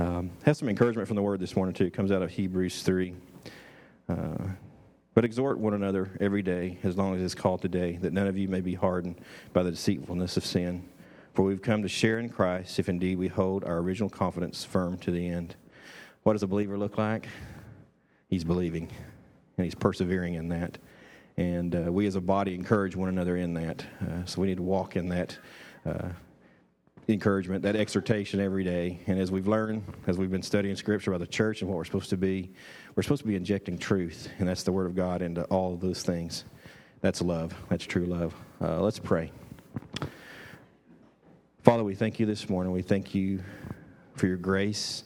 Um, have some encouragement from the word this morning, too. It comes out of Hebrews 3. Uh, but exhort one another every day, as long as it's called today, that none of you may be hardened by the deceitfulness of sin. For we've come to share in Christ if indeed we hold our original confidence firm to the end. What does a believer look like? He's believing, and he's persevering in that. And uh, we as a body encourage one another in that. Uh, so we need to walk in that uh, encouragement, that exhortation every day. And as we've learned, as we've been studying Scripture about the church and what we're supposed to be, we're supposed to be injecting truth, and that's the Word of God into all of those things. That's love. That's true love. Uh, let's pray. Father, we thank you this morning. We thank you for your grace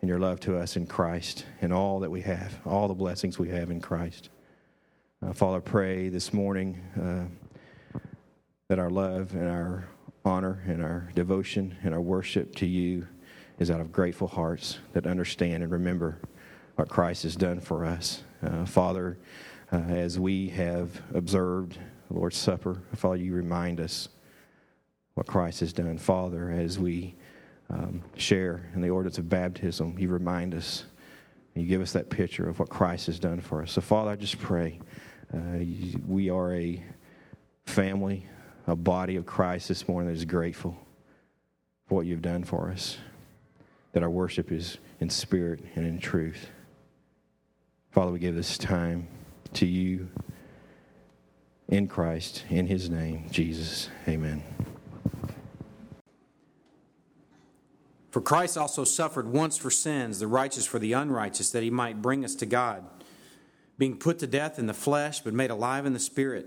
and your love to us in Christ and all that we have, all the blessings we have in Christ. Uh, Father, pray this morning uh, that our love and our honor and our devotion and our worship to you is out of grateful hearts that understand and remember what Christ has done for us. Uh, Father, uh, as we have observed the Lord's Supper, Father, you remind us what Christ has done. Father, as we um, share in the ordinance of baptism, you remind us, you give us that picture of what Christ has done for us. So, Father, I just pray uh, we are a family, a body of Christ this morning that is grateful for what you've done for us, that our worship is in spirit and in truth. Father, we give this time to you in Christ, in his name, Jesus. Amen. For Christ also suffered once for sins, the righteous for the unrighteous, that he might bring us to God, being put to death in the flesh, but made alive in the spirit,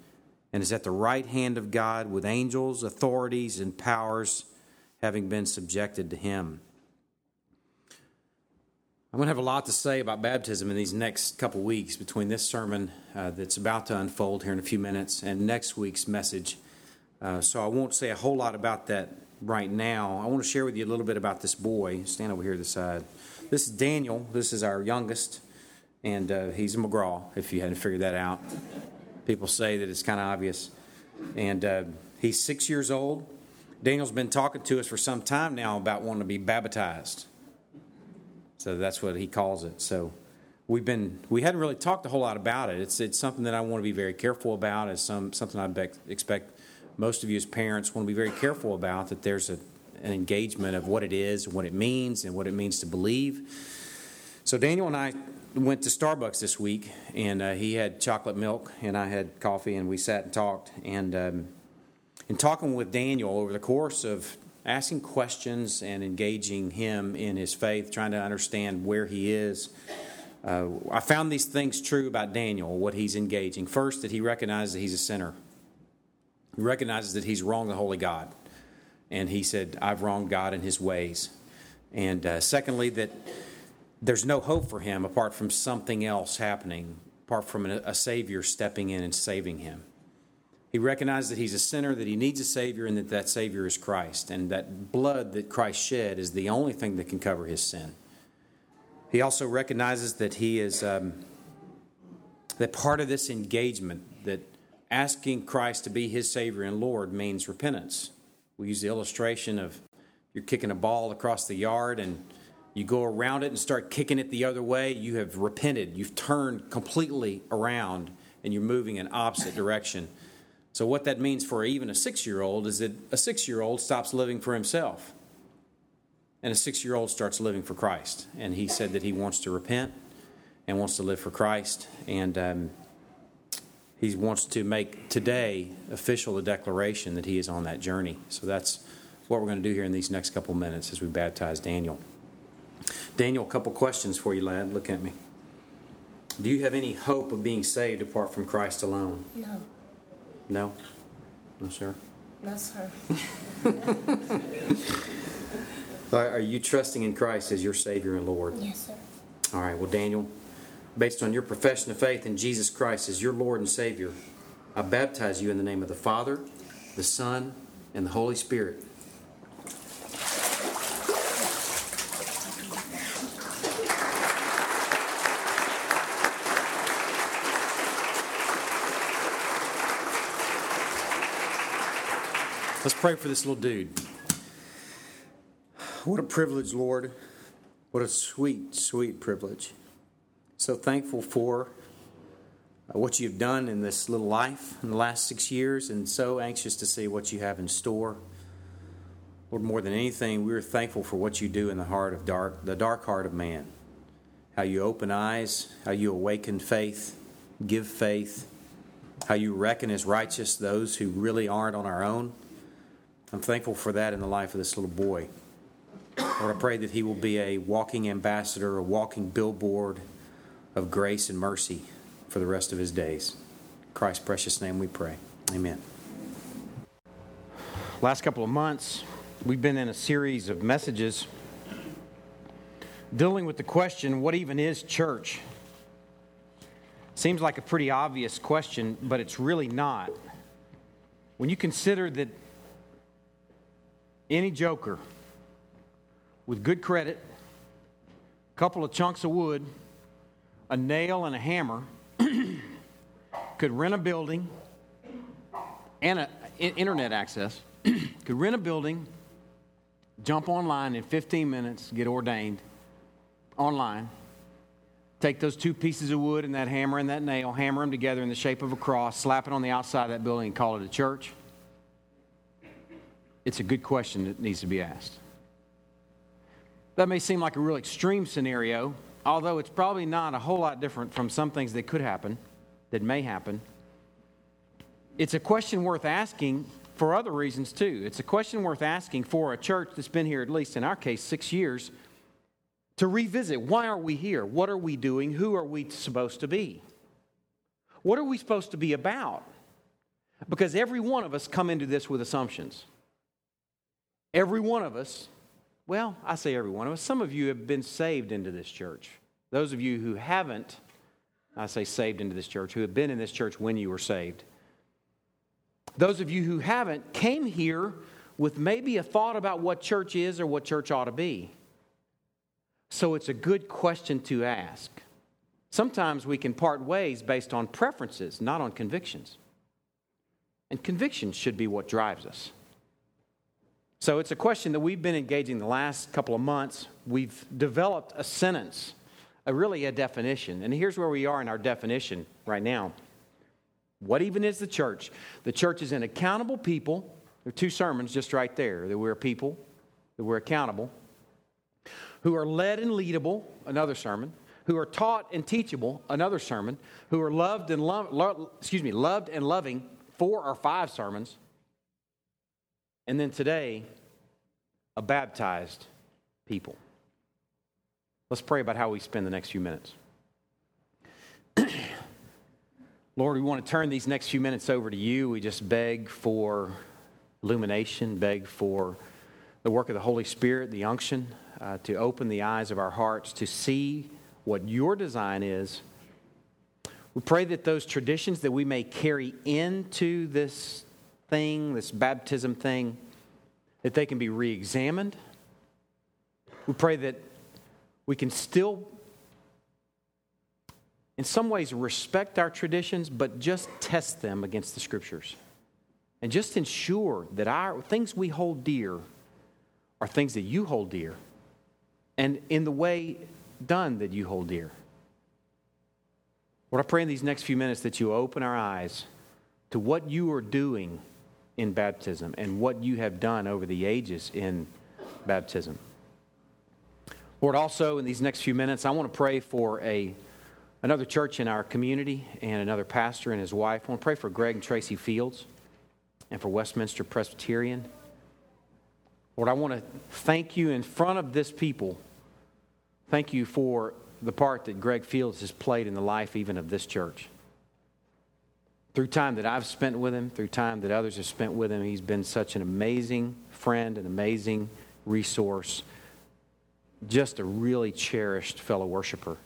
and is at the right hand of God with angels, authorities, and powers having been subjected to him. I'm going to have a lot to say about baptism in these next couple weeks between this sermon uh, that's about to unfold here in a few minutes and next week's message. Uh, so I won't say a whole lot about that right now. I want to share with you a little bit about this boy. Stand over here to the side. This is Daniel. This is our youngest, and uh, he's a McGraw, if you hadn't figured that out. People say that it's kind of obvious. And uh, he's six years old. Daniel's been talking to us for some time now about wanting to be baptized. So that's what he calls it. So we've been we hadn't really talked a whole lot about it. It's it's something that I want to be very careful about. It's some something I expect most of you as parents want to be very careful about. That there's a, an engagement of what it is, what it means, and what it means to believe. So Daniel and I went to Starbucks this week, and uh, he had chocolate milk, and I had coffee, and we sat and talked. And um, in talking with Daniel over the course of asking questions and engaging him in his faith, trying to understand where he is. Uh, I found these things true about Daniel, what he's engaging. First, that he recognizes that he's a sinner. He recognizes that he's wronged the Holy God. And he said, I've wronged God in his ways. And uh, secondly, that there's no hope for him apart from something else happening, apart from a, Savior stepping in and saving him. He recognizes that he's a sinner, that he needs a Savior, and that that Savior is Christ. And that blood that Christ shed is the only thing that can cover his sin. He also recognizes that he is, um, that part of this engagement, that asking Christ to be his Savior and Lord means repentance. We use the illustration of you're kicking a ball across the yard and you go around it and start kicking it the other way. You have repented, you've turned completely around, and you're moving in opposite direction. So, what that means for even a six year old is that a six year old stops living for himself, and a six year old starts living for Christ. And he said that he wants to repent and wants to live for Christ. And um, he wants to make today official the declaration that he is on that journey. So, that's what we're going to do here in these next couple minutes as we baptize Daniel. Daniel, a couple questions for you, lad. Look at me. Do you have any hope of being saved apart from Christ alone? No. No? No, sir? No, sir. Are you trusting in Christ as your Savior and Lord? Yes, sir. All right, well, Daniel, based on your profession of faith in Jesus Christ as your Lord and Savior, I baptize you in the name of the Father, the Son, and the Holy Spirit. Let's pray for this little dude. What a privilege, Lord. What a sweet, sweet privilege. So thankful for uh, what you've done in this little life in the last six years, and so anxious to see what you have in store. Lord, more than anything, we're thankful for what you do in the heart of dark, the dark heart of man. How you open eyes, how you awaken faith, give faith, how you reckon as righteous those who really aren't on our own. I'm thankful for that in the life of this little boy. Lord, I pray that he will be a walking ambassador, a walking billboard of grace and mercy for the rest of his days. In Christ's precious name we pray. Amen. Last couple of months, we've been in a series of messages dealing with the question what even is church? Seems like a pretty obvious question, but it's really not. When you consider that any joker with good credit, a couple of chunks of wood, a nail, and a hammer could rent a building and internet access, could rent a building, jump online in 15 minutes, get ordained online, take those two pieces of wood and that hammer and that nail, hammer them together in the shape of a cross, slap it on the outside of that building, and call it a church it's a good question that needs to be asked. That may seem like a real extreme scenario, although it's probably not a whole lot different from some things that could happen, that may happen. It's a question worth asking for other reasons too. It's a question worth asking for a church that's been here, at least in our case, six years, to revisit why are we here? What are we doing? Who are we supposed to be? What are we supposed to be about? Because every one of us come into this with assumptions. Every one of us, well, I say every one of us, some of you have been saved into this church. Those of you who haven't, I say saved into this church, who have been in this church when you were saved. Those of you who haven't came here with maybe a thought about what church is or what church ought to be. So it's a good question to ask. Sometimes we can part ways based on preferences, not on convictions. And convictions should be what drives us. So it's a question that we've been engaging the last couple of months. We've developed a sentence, a really a definition. And here's where we are in our definition right now. What even is the church? The church is an accountable people. There are two sermons just right there that we're a people, that we're accountable, who are led and leadable, another sermon, who are taught and teachable, another sermon, who are loved and lo- lo- excuse me, loved and loving, four or five sermons, and then today, a baptized people. Let's pray about how we spend the next few minutes. Lord, we want to turn these next few minutes over to you. We just beg for illumination, beg for the work of the Holy Spirit, the unction, uh, to open the eyes of our hearts to see what your design is. We pray that those traditions that we may carry into this thing, this baptism thing, that they can be re examined. We pray that we can still, in some ways, respect our traditions, but just test them against the scriptures. And just ensure that our things we hold dear are things that you hold dear and in the way done that you hold dear. What I pray in these next few minutes that you open our eyes to what you are doing in baptism and what you have done over the ages in baptism. Lord, also in these next few minutes, I want to pray for a, another church in our community and another pastor and his wife. I want to pray for Greg and Tracy Fields and for Westminster Presbyterian. Lord, I want to thank you in front of this people. Thank you for the part that Greg Fields has played in the life even of this church through time that I've spent with him, through time that others have spent with him, he's been such an amazing friend, an amazing resource. just a really cherished fellow worshiper.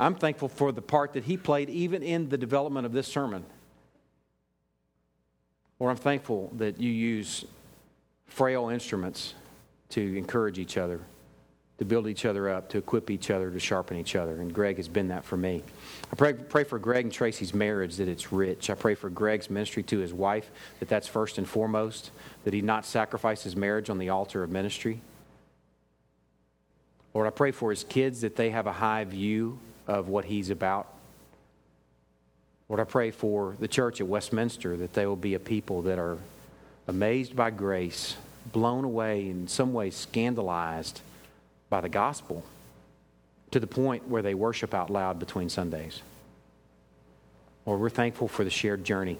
I'm thankful for the part that he played even in the development of this sermon. Or I'm thankful that you use frail instruments to encourage each other, to build each other up, to equip each other, to sharpen each other. And Greg has been that for me. I pray, pray for Greg and Tracy's marriage that it's rich. I pray for Greg's ministry to his wife that that's first and foremost, that he not sacrifice his marriage on the altar of ministry. Lord, I pray for his kids that they have a high view of what he's about. Lord, I pray for the church at Westminster that they will be a people that are amazed by grace, blown away, in some ways scandalized by the gospel to the point where they worship out loud between Sundays. Lord, we're thankful for the shared journey.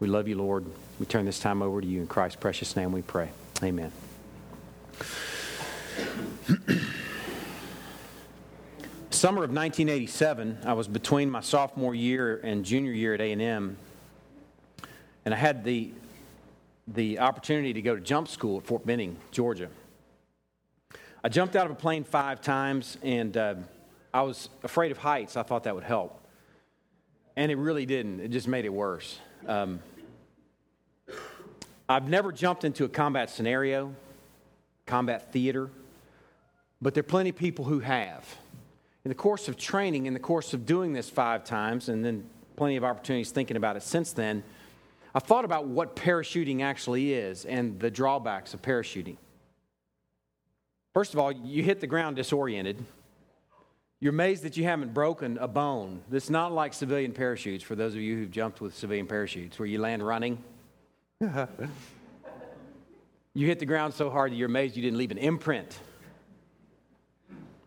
We love you, Lord. We turn this time over to you. In Christ's precious name we pray. Amen. Summer of 1987, I was between my sophomore year and junior year at A&M, and I had the, the opportunity to go to jump school at Fort Benning, Georgia. I jumped out of a plane five times, and uh, I was afraid of heights. I thought that would help. And it really didn't, it just made it worse. Um, I've never jumped into a combat scenario, combat theater, but there are plenty of people who have. In the course of training, in the course of doing this five times, and then plenty of opportunities thinking about it since then, I've thought about what parachuting actually is and the drawbacks of parachuting. First of all, you hit the ground disoriented. You're amazed that you haven't broken a bone. This is not like civilian parachutes, for those of you who've jumped with civilian parachutes, where you land running. you hit the ground so hard that you're amazed you didn't leave an imprint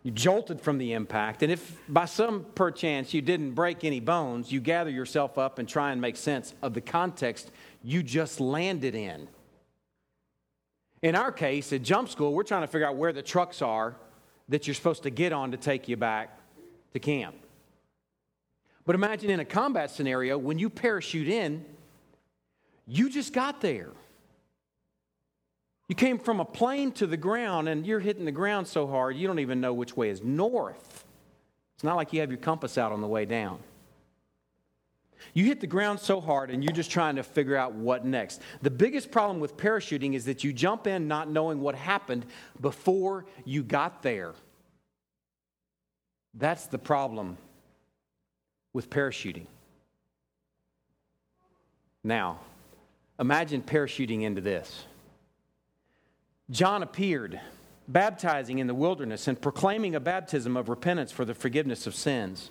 you jolted from the impact, and if by some perchance you didn't break any bones, you gather yourself up and try and make sense of the context you just landed in. In our case, at jump school, we're trying to figure out where the trucks are that you're supposed to get on to take you back to camp. But imagine in a combat scenario, when you parachute in, you just got there. You came from a plane to the ground and you're hitting the ground so hard you don't even know which way is north. It's not like you have your compass out on the way down. You hit the ground so hard and you're just trying to figure out what next. The biggest problem with parachuting is that you jump in not knowing what happened before you got there. That's the problem with parachuting. Now, imagine parachuting into this. John appeared, baptizing in the wilderness and proclaiming a baptism of repentance for the forgiveness of sins.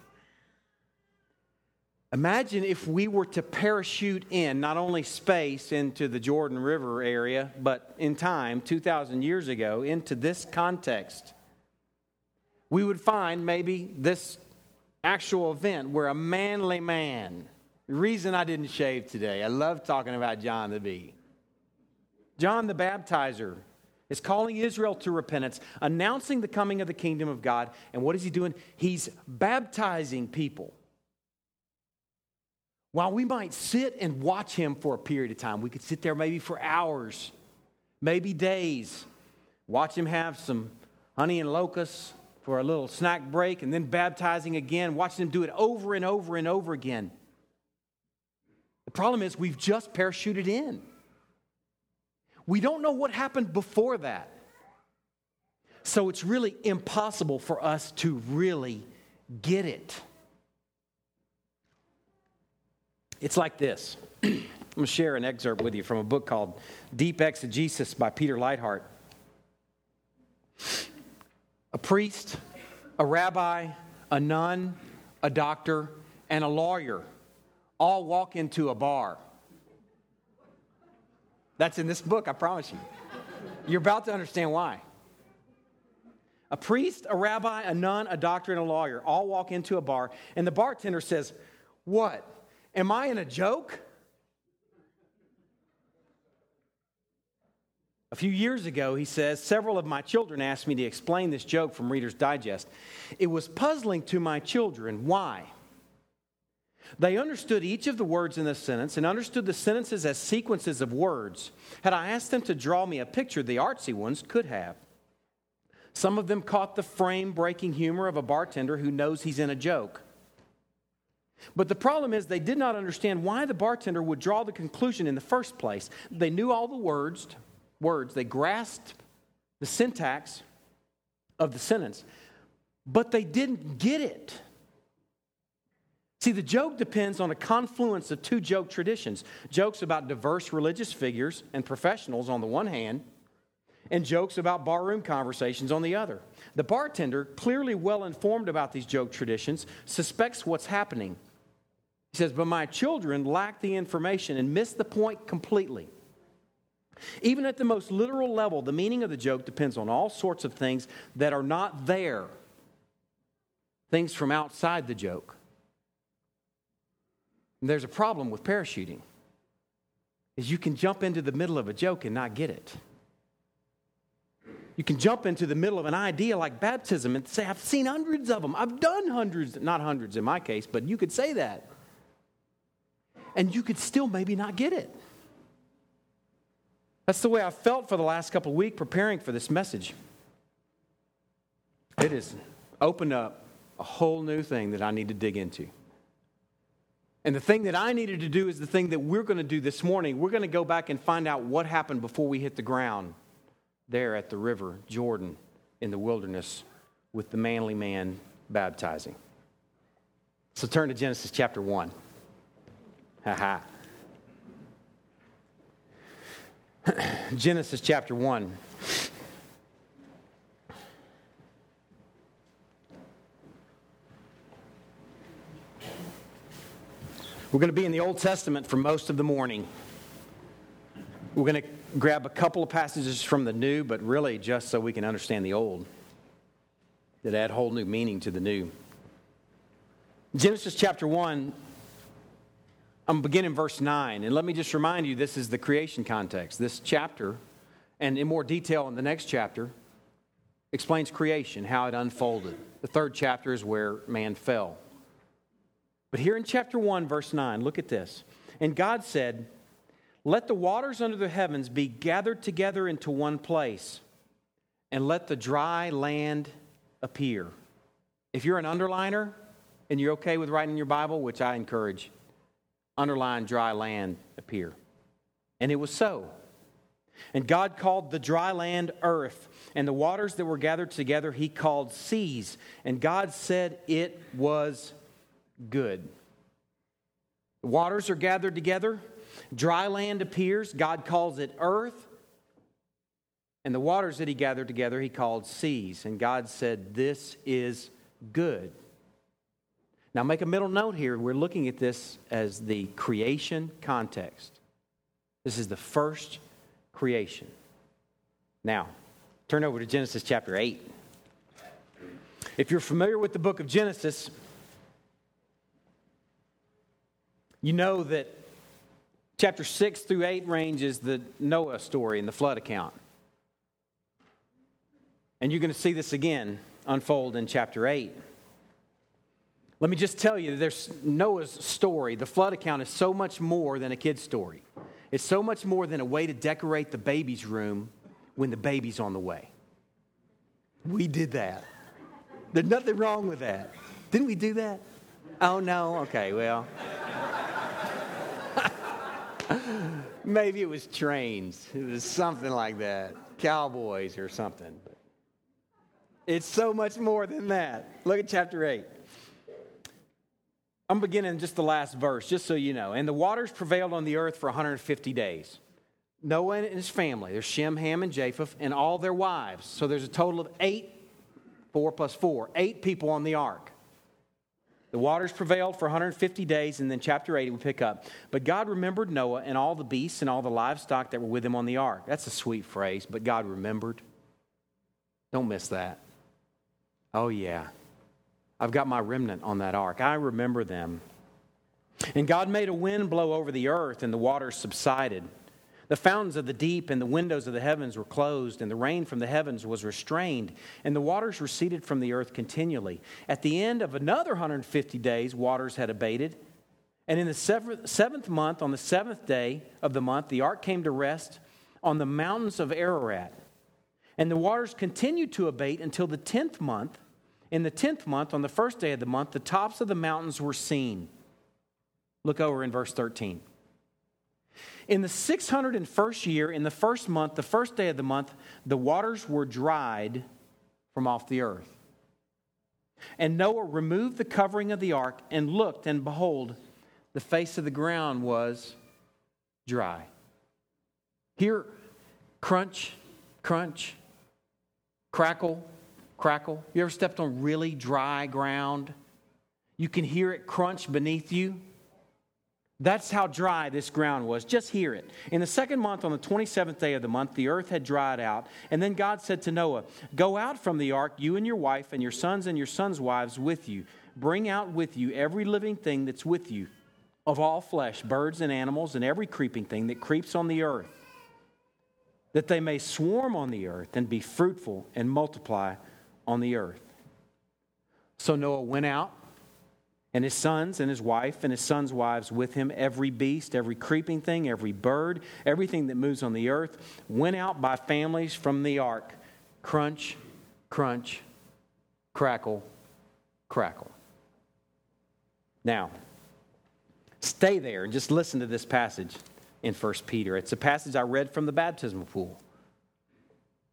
Imagine if we were to parachute in not only space into the Jordan River area, but in time, 2,000 years ago, into this context. We would find maybe this actual event where a manly man, the reason I didn't shave today, I love talking about John the Bee. John the Baptizer is calling Israel to repentance, announcing the coming of the kingdom of God. And what is he doing? He's baptizing people. While we might sit and watch him for a period of time, we could sit there maybe for hours, maybe days, watch him have some honey and locusts for a little snack break, and then baptizing again, watching him do it over and over and over again. The problem is, we've just parachuted in. We don't know what happened before that. So it's really impossible for us to really get it. It's like this. I'm going to share an excerpt with you from a book called Deep Exegesis by Peter Leithart. A priest, a rabbi, a nun, a doctor, and a lawyer all walk into a bar. That's in this book, I promise you. You're about to understand why. A priest, a rabbi, a nun, a doctor, and a lawyer all walk into a bar, and the bartender says, What? Am I in a joke? A few years ago, he says, several of my children asked me to explain this joke from Reader's Digest. It was puzzling to my children. Why? They understood each of the words in the sentence and understood the sentences as sequences of words. Had I asked them to draw me a picture, the artsy ones could have. Some of them caught the frame breaking humor of a bartender who knows he's in a joke. But the problem is, they did not understand why the bartender would draw the conclusion in the first place. They knew all the words, words, they grasped the syntax of the sentence, but they didn't get it. See, the joke depends on a confluence of two joke traditions jokes about diverse religious figures and professionals on the one hand, and jokes about barroom conversations on the other. The bartender, clearly well informed about these joke traditions, suspects what's happening. He says, But my children lack the information and miss the point completely. Even at the most literal level, the meaning of the joke depends on all sorts of things that are not there, things from outside the joke. There's a problem with parachuting. Is you can jump into the middle of a joke and not get it. You can jump into the middle of an idea like baptism and say, I've seen hundreds of them. I've done hundreds, not hundreds in my case, but you could say that. And you could still maybe not get it. That's the way I felt for the last couple of weeks preparing for this message. It has opened up a whole new thing that I need to dig into. And the thing that I needed to do is the thing that we're going to do this morning. We're going to go back and find out what happened before we hit the ground there at the river Jordan in the wilderness with the manly man baptizing. So turn to Genesis chapter 1. Ha. Genesis chapter 1. We're going to be in the Old Testament for most of the morning. We're going to grab a couple of passages from the New, but really just so we can understand the Old, that add whole new meaning to the New. Genesis chapter 1, I'm beginning verse 9. And let me just remind you this is the creation context. This chapter, and in more detail in the next chapter, explains creation, how it unfolded. The third chapter is where man fell. But here in chapter 1, verse 9, look at this. And God said, Let the waters under the heavens be gathered together into one place, and let the dry land appear. If you're an underliner and you're okay with writing your Bible, which I encourage, underline dry land appear. And it was so. And God called the dry land earth, and the waters that were gathered together he called seas. And God said it was good. The waters are gathered together, dry land appears, God calls it earth. And the waters that he gathered together, he called seas. And God said, This is good. Now, make a middle note here. We're looking at this as the creation context. This is the first creation. Now, turn over to Genesis chapter 8. If you're familiar with the book of Genesis, You know that chapter 6 through 8 range is the Noah story and the flood account. And you're going to see this again unfold in chapter 8. Let me just tell you, there's Noah's story. The flood account is so much more than a kid's story. It's so much more than a way to decorate the baby's room when the baby's on the way. We did that. There's nothing wrong with that. Didn't we do that? Oh, no? Okay, well. Maybe it was trains. It was something like that. Cowboys or something. It's so much more than that. Look at chapter 8. I'm beginning just the last verse, just so you know. And the waters prevailed on the earth for 150 days. Noah and his family, there's Shem, Ham, and Japheth, and all their wives. So there's a total of eight, four plus four, eight people on the ark. The waters prevailed for 150 days, and then chapter 8 we pick up. But God remembered Noah and all the beasts and all the livestock that were with him on the ark. That's a sweet phrase, but God remembered. Don't miss that. Oh, yeah. I've got my remnant on that ark. I remember them. And God made a wind blow over the earth, and the waters subsided. The fountains of the deep and the windows of the heavens were closed, and the rain from the heavens was restrained, and the waters receded from the earth continually. At the end of another 150 days, waters had abated. And in the seventh month, on the seventh day of the month, the ark came to rest on the mountains of Ararat. And the waters continued to abate until the tenth month. In the tenth month, on the first day of the month, the tops of the mountains were seen. Look over in verse 13. In the 601st year, in the first month, the first day of the month, the waters were dried from off the earth. And Noah removed the covering of the ark and looked, and behold, the face of the ground was dry. Here, crunch, crunch, crackle, crackle. You ever stepped on really dry ground? You can hear it crunch beneath you. That's how dry this ground was. Just hear it. In the second month, on the 27th day of the month, the earth had dried out. And then God said to Noah, Go out from the ark, you and your wife, and your sons and your sons' wives with you. Bring out with you every living thing that's with you of all flesh, birds and animals, and every creeping thing that creeps on the earth, that they may swarm on the earth and be fruitful and multiply on the earth. So Noah went out, and his sons and his wife and his sons' wives with him, every beast, every creeping thing, every bird, everything that moves on the earth, went out by families from the ark. Crunch, crunch, crackle, crackle. Now, Stay there and just listen to this passage in 1 Peter. It's a passage I read from the baptismal pool.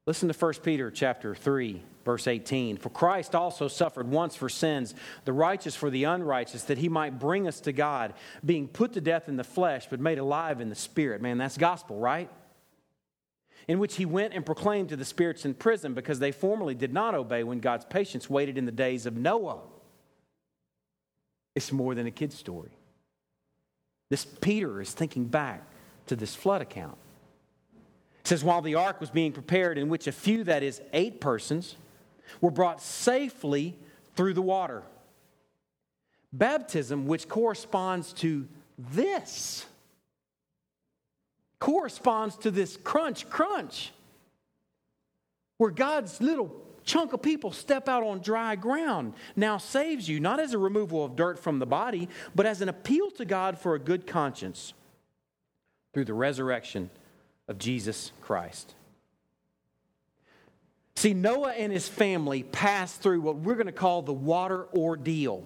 Listen to 1 Peter chapter 3, verse 18. For Christ also suffered once for sins, the righteous for the unrighteous, that he might bring us to God, being put to death in the flesh, but made alive in the spirit. Man, that's gospel, right? In which he went and proclaimed to the spirits in prison because they formerly did not obey when God's patience waited in the days of Noah. It's more than a kid's story. This Peter is thinking back to this flood account. Says, While the ark was being prepared, in which a few, that is, eight persons, were brought safely through the water. Baptism, which corresponds to this, corresponds to this crunch, crunch, where God's little chunk of people step out on dry ground now saves you, not as a removal of dirt from the body, but as an appeal to God for a good conscience through the resurrection of Jesus Christ. See, Noah and his family pass through what we're going to call the water ordeal.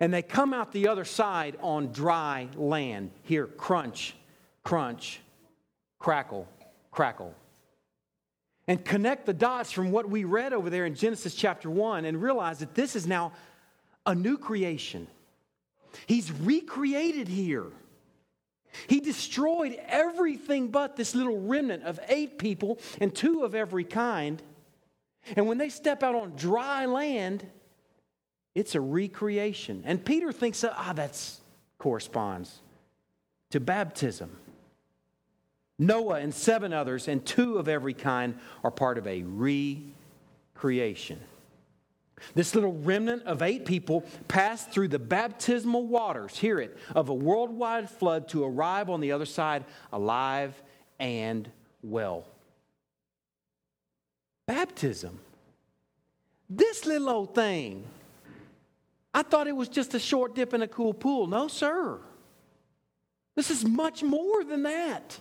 And they come out the other side on dry land. Here, crunch, crunch, crackle, crackle and connect the dots from what we read over there in Genesis chapter 1 and realize that this is now a new creation. He's recreated here. He destroyed everything but this little remnant of eight people and two of every kind. And when they step out on dry land, it's a recreation. And Peter thinks, ah, that corresponds to baptism. Noah and seven others, and two of every kind, are part of a recreation. This little remnant of eight people passed through the baptismal waters, hear it, of a worldwide flood to arrive on the other side alive and well. Baptism. This little old thing. I thought it was just a short dip in a cool pool. No, sir. This is much more than that.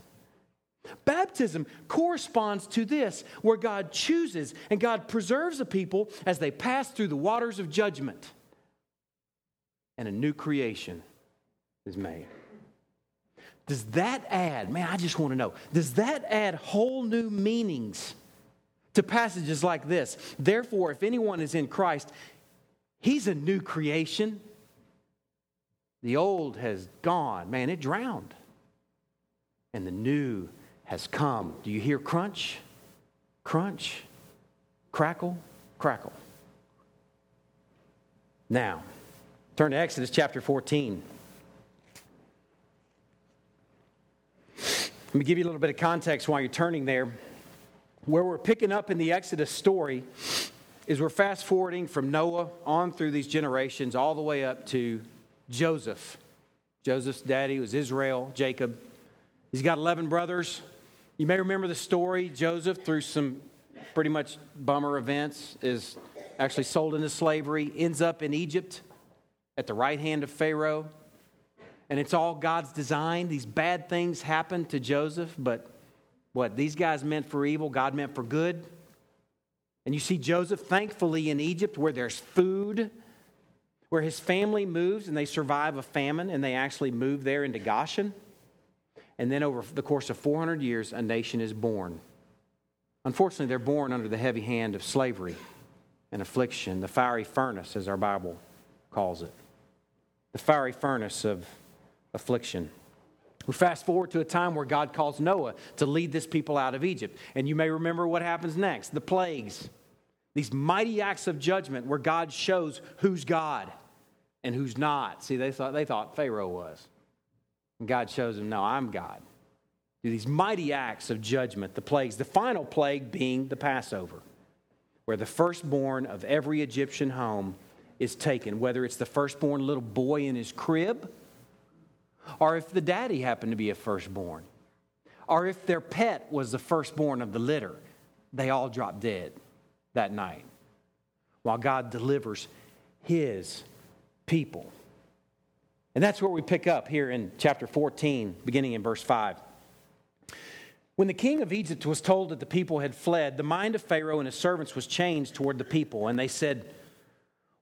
Baptism corresponds to this, where God chooses and God preserves a people as they pass through the waters of judgment, and a new creation is made. Does that add, man, I just want to know, does that add whole new meanings to passages like this? Therefore, if anyone is in Christ, he's a new creation. The old has gone, man, it drowned, and the new has come. Do you hear crunch? Crunch? Crackle? Crackle. Now, turn to Exodus chapter 14. Let me give you a little bit of context while you're turning there. Where we're picking up in the Exodus story is we're fast forwarding from Noah on through these generations all the way up to Joseph. Joseph's daddy was Israel, Jacob. He's got 11 brothers. You may remember the story. Joseph, through some pretty much bummer events, is actually sold into slavery, ends up in Egypt at the right hand of Pharaoh. And it's all God's design. These bad things happen to Joseph, but what these guys meant for evil, God meant for good. And you see Joseph, thankfully, in Egypt where there's food, where his family moves and they survive a famine and they actually move there into Goshen. And then over the course of 400 years, a nation is born. Unfortunately, they're born under the heavy hand of slavery and affliction, the fiery furnace, as our Bible calls it. The fiery furnace of affliction. We fast forward to a time where God calls Noah to lead this people out of Egypt. And you may remember what happens next the plagues, these mighty acts of judgment where God shows who's God and who's not. See, they thought, they thought Pharaoh was. And God shows them, no, I'm God. Do these mighty acts of judgment, the plagues, the final plague being the Passover, where the firstborn of every Egyptian home is taken, whether it's the firstborn little boy in his crib or if the daddy happened to be a firstborn, or if their pet was the firstborn of the litter, they all drop dead that night while God delivers his people. And that's where we pick up here in chapter 14, beginning in verse 5. When the king of Egypt was told that the people had fled, the mind of Pharaoh and his servants was changed toward the people, and they said,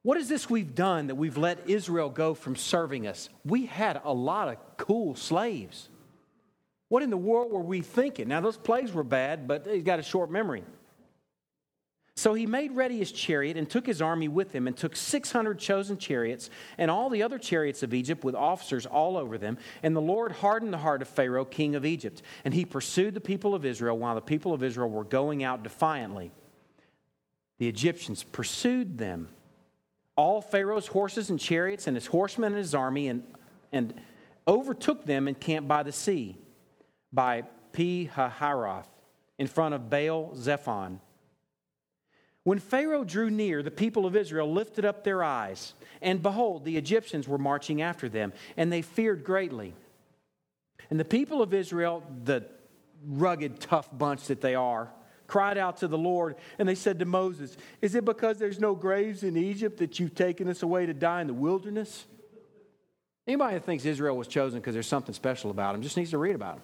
what is this we've done that we've let Israel go from serving us? We had a lot of cool slaves. What in the world were we thinking? Now, those plagues were bad, but he's got a short memory. So he made ready his chariot and took his army with him and took 600 chosen chariots and all the other chariots of Egypt with officers all over them. And the Lord hardened the heart of Pharaoh, king of Egypt. And he pursued the people of Israel while the people of Israel were going out defiantly. The Egyptians pursued them all Pharaoh's horses and chariots and his horsemen and his army and, and overtook them and camped by the sea, by Pi Hahiroth, in front of Baal Zephon. When Pharaoh drew near, the people of Israel lifted up their eyes, and behold, the Egyptians were marching after them, and they feared greatly. And the people of Israel, the rugged, tough bunch that they are, cried out to the Lord, and they said to Moses, Is it because there's no graves in Egypt that you've taken us away to die in the wilderness? Anybody that thinks Israel was chosen because there's something special about them just needs to read about them.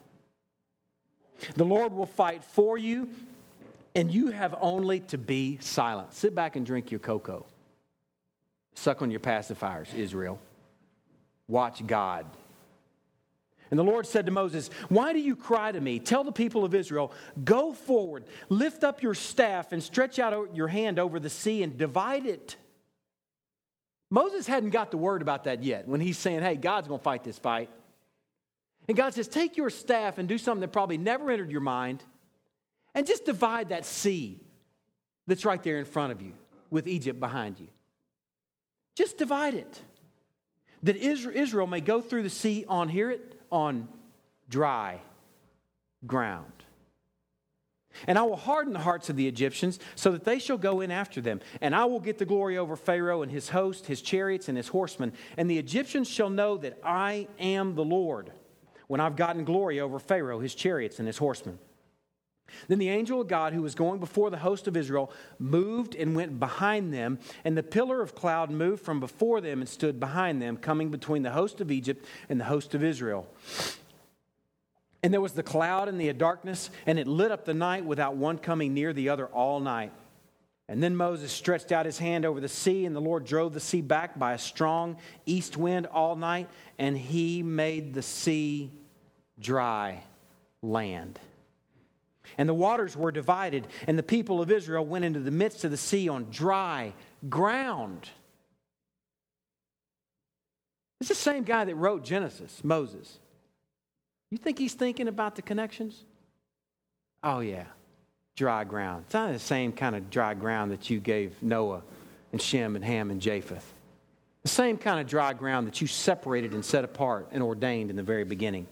The Lord will fight for you, and you have only to be silent. Sit back and drink your cocoa. Suck on your pacifiers, Israel. Watch God. And the Lord said to Moses, Why do you cry to me? Tell the people of Israel, Go forward, lift up your staff, and stretch out your hand over the sea and divide it. Moses hadn't got the word about that yet when he's saying, Hey, God's going to fight this fight. And God says, Take your staff and do something that probably never entered your mind and just divide that sea that's right there in front of you with Egypt behind you. Just divide it. That Israel may go through the sea on here it on dry ground. And I will harden the hearts of the Egyptians so that they shall go in after them. And I will get the glory over Pharaoh and his host, his chariots, and his horsemen. And the Egyptians shall know that I am the Lord when I've gotten glory over Pharaoh, his chariots, and his horsemen. Then the angel of God, who was going before the host of Israel, moved and went behind them, and the pillar of cloud moved from before them and stood behind them, coming between the host of Egypt and the host of Israel. And there was the cloud and the darkness, and it lit up the night without one coming near the other all night. And then Moses stretched out his hand over the sea, and the Lord drove the sea back by a strong east wind all night, and he made the sea dry land. And the waters were divided, and the people of Israel went into the midst of the sea on dry ground. It's the same guy that wrote Genesis, Moses. You think he's thinking about the connections? Oh, yeah, dry ground. It's not the same kind of dry ground that you gave Noah and Shem and Ham and Japheth. The same kind of dry ground that you separated and set apart and ordained in the very beginning.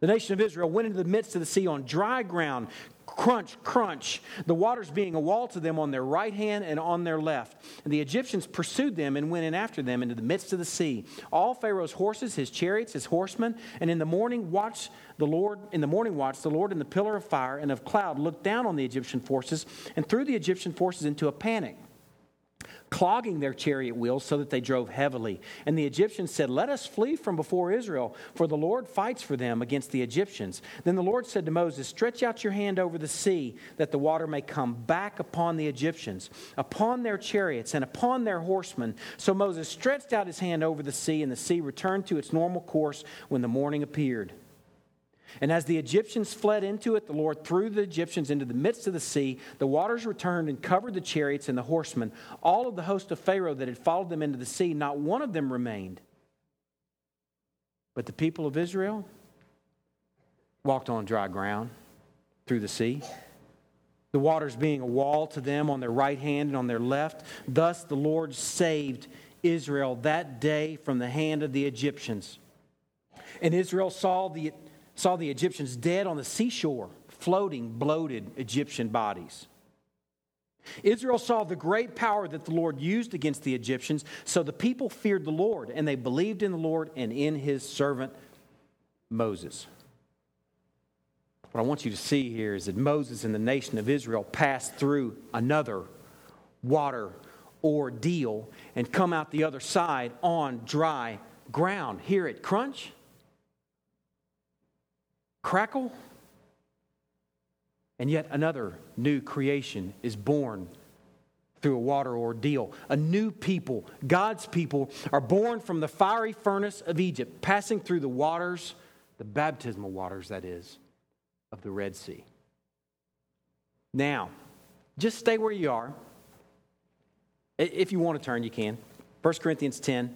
The nation of Israel went into the midst of the sea on dry ground, crunch, crunch, the waters being a wall to them on their right hand and on their left. And the Egyptians pursued them and went in after them into the midst of the sea. All Pharaoh's horses, his chariots, his horsemen, and in the morning watch the Lord, in the morning watch, the Lord in the pillar of fire and of cloud looked down on the Egyptian forces and threw the Egyptian forces into a panic clogging their chariot wheels so that they drove heavily. And the Egyptians said, Let us flee from before Israel, for the Lord fights for them against the Egyptians. Then the Lord said to Moses, Stretch out your hand over the sea, that the water may come back upon the Egyptians, upon their chariots, and upon their horsemen. So Moses stretched out his hand over the sea, and the sea returned to its normal course when the morning appeared. And as the Egyptians fled into it, the Lord threw the Egyptians into the midst of the sea. The waters returned and covered the chariots and the horsemen. All of the host of Pharaoh that had followed them into the sea, not one of them remained. But the people of Israel walked on dry ground through the sea. The waters being a wall to them on their right hand and on their left. Thus the Lord saved Israel that day from the hand of the Egyptians. And Israel saw the saw the Egyptians dead on the seashore, floating, bloated Egyptian bodies. Israel saw the great power that the Lord used against the Egyptians, so the people feared the Lord, and they believed in the Lord and in his servant Moses. What I want you to see here is that Moses and the nation of Israel passed through another water ordeal and come out the other side on dry ground. Hear it crunch crackle, and yet another new creation is born through a water ordeal. A new people, God's people, are born from the fiery furnace of Egypt, passing through the waters, the baptismal waters, that is, of the Red Sea. Now, just stay where you are. If you want to turn, you can. 1 Corinthians 10.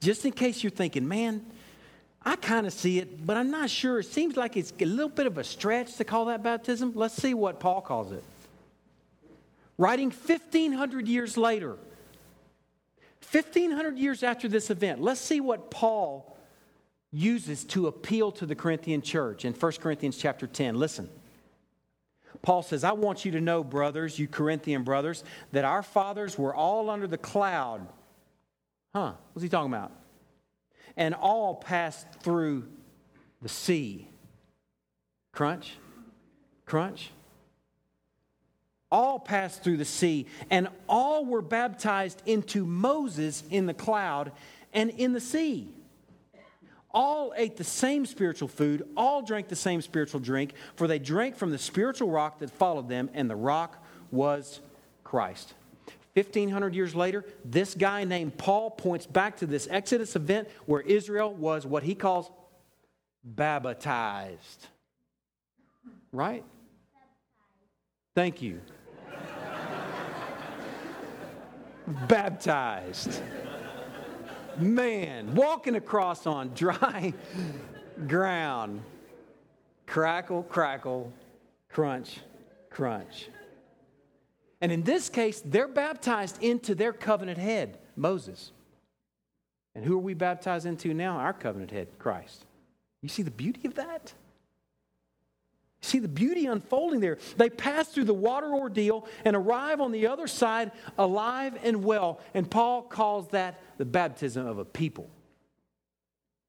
Just in case you're thinking, man, I kind of see it, but I'm not sure. It seems like it's a little bit of a stretch to call that baptism. Let's see what Paul calls it. Writing 1,500 years later, 1,500 years after this event, let's see what Paul uses to appeal to the Corinthian church in 1 Corinthians chapter 10. Listen. Paul says, I want you to know, brothers, you Corinthian brothers, that our fathers were all under the cloud. Huh? What's he talking about? And all passed through the sea. Crunch, crunch. All passed through the sea, and all were baptized into Moses in the cloud and in the sea. All ate the same spiritual food, all drank the same spiritual drink, for they drank from the spiritual rock that followed them, and the rock was Christ. 1,500 years later, this guy named Paul points back to this Exodus event where Israel was what he calls baptized. Right? Thank you. baptized. Man, walking across on dry ground. Crackle, crackle, crunch, crunch. And in this case, they're baptized into their covenant head, Moses. And who are we baptized into now? Our covenant head, Christ. You see the beauty of that? See the beauty unfolding there. They pass through the water ordeal and arrive on the other side alive and well. And Paul calls that the baptism of a people.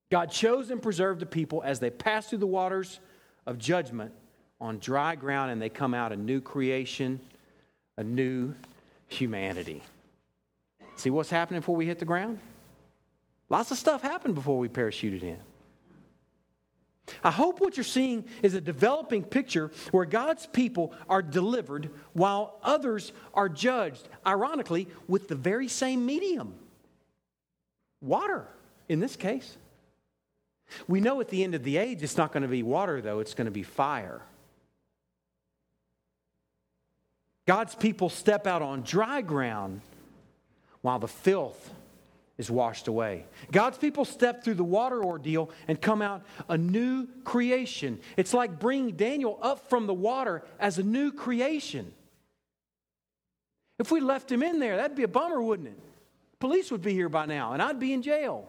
God chose and preserved a people as they pass through the waters of judgment on dry ground and they come out a new creation a new humanity. See what's happening before we hit the ground? Lots of stuff happened before we parachuted in. I hope what you're seeing is a developing picture where God's people are delivered while others are judged, ironically, with the very same medium water in this case. We know at the end of the age it's not going to be water, though, it's going to be fire. God's people step out on dry ground while the filth is washed away. God's people step through the water ordeal and come out a new creation. It's like bringing Daniel up from the water as a new creation. If we left him in there, that'd be a bummer, wouldn't it? Police would be here by now, and I'd be in jail.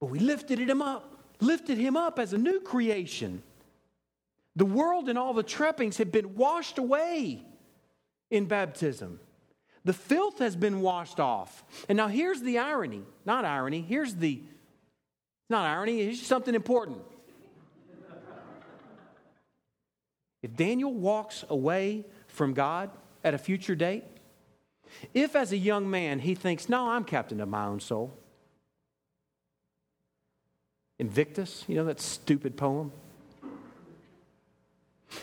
But we lifted him up, lifted him up as a new creation. The world and all the trappings have been washed away in baptism. The filth has been washed off. And now here's the irony. Not irony, here's the not irony, it's something important. If Daniel walks away from God at a future date, if as a young man he thinks, no, I'm captain of my own soul, Invictus, you know that stupid poem?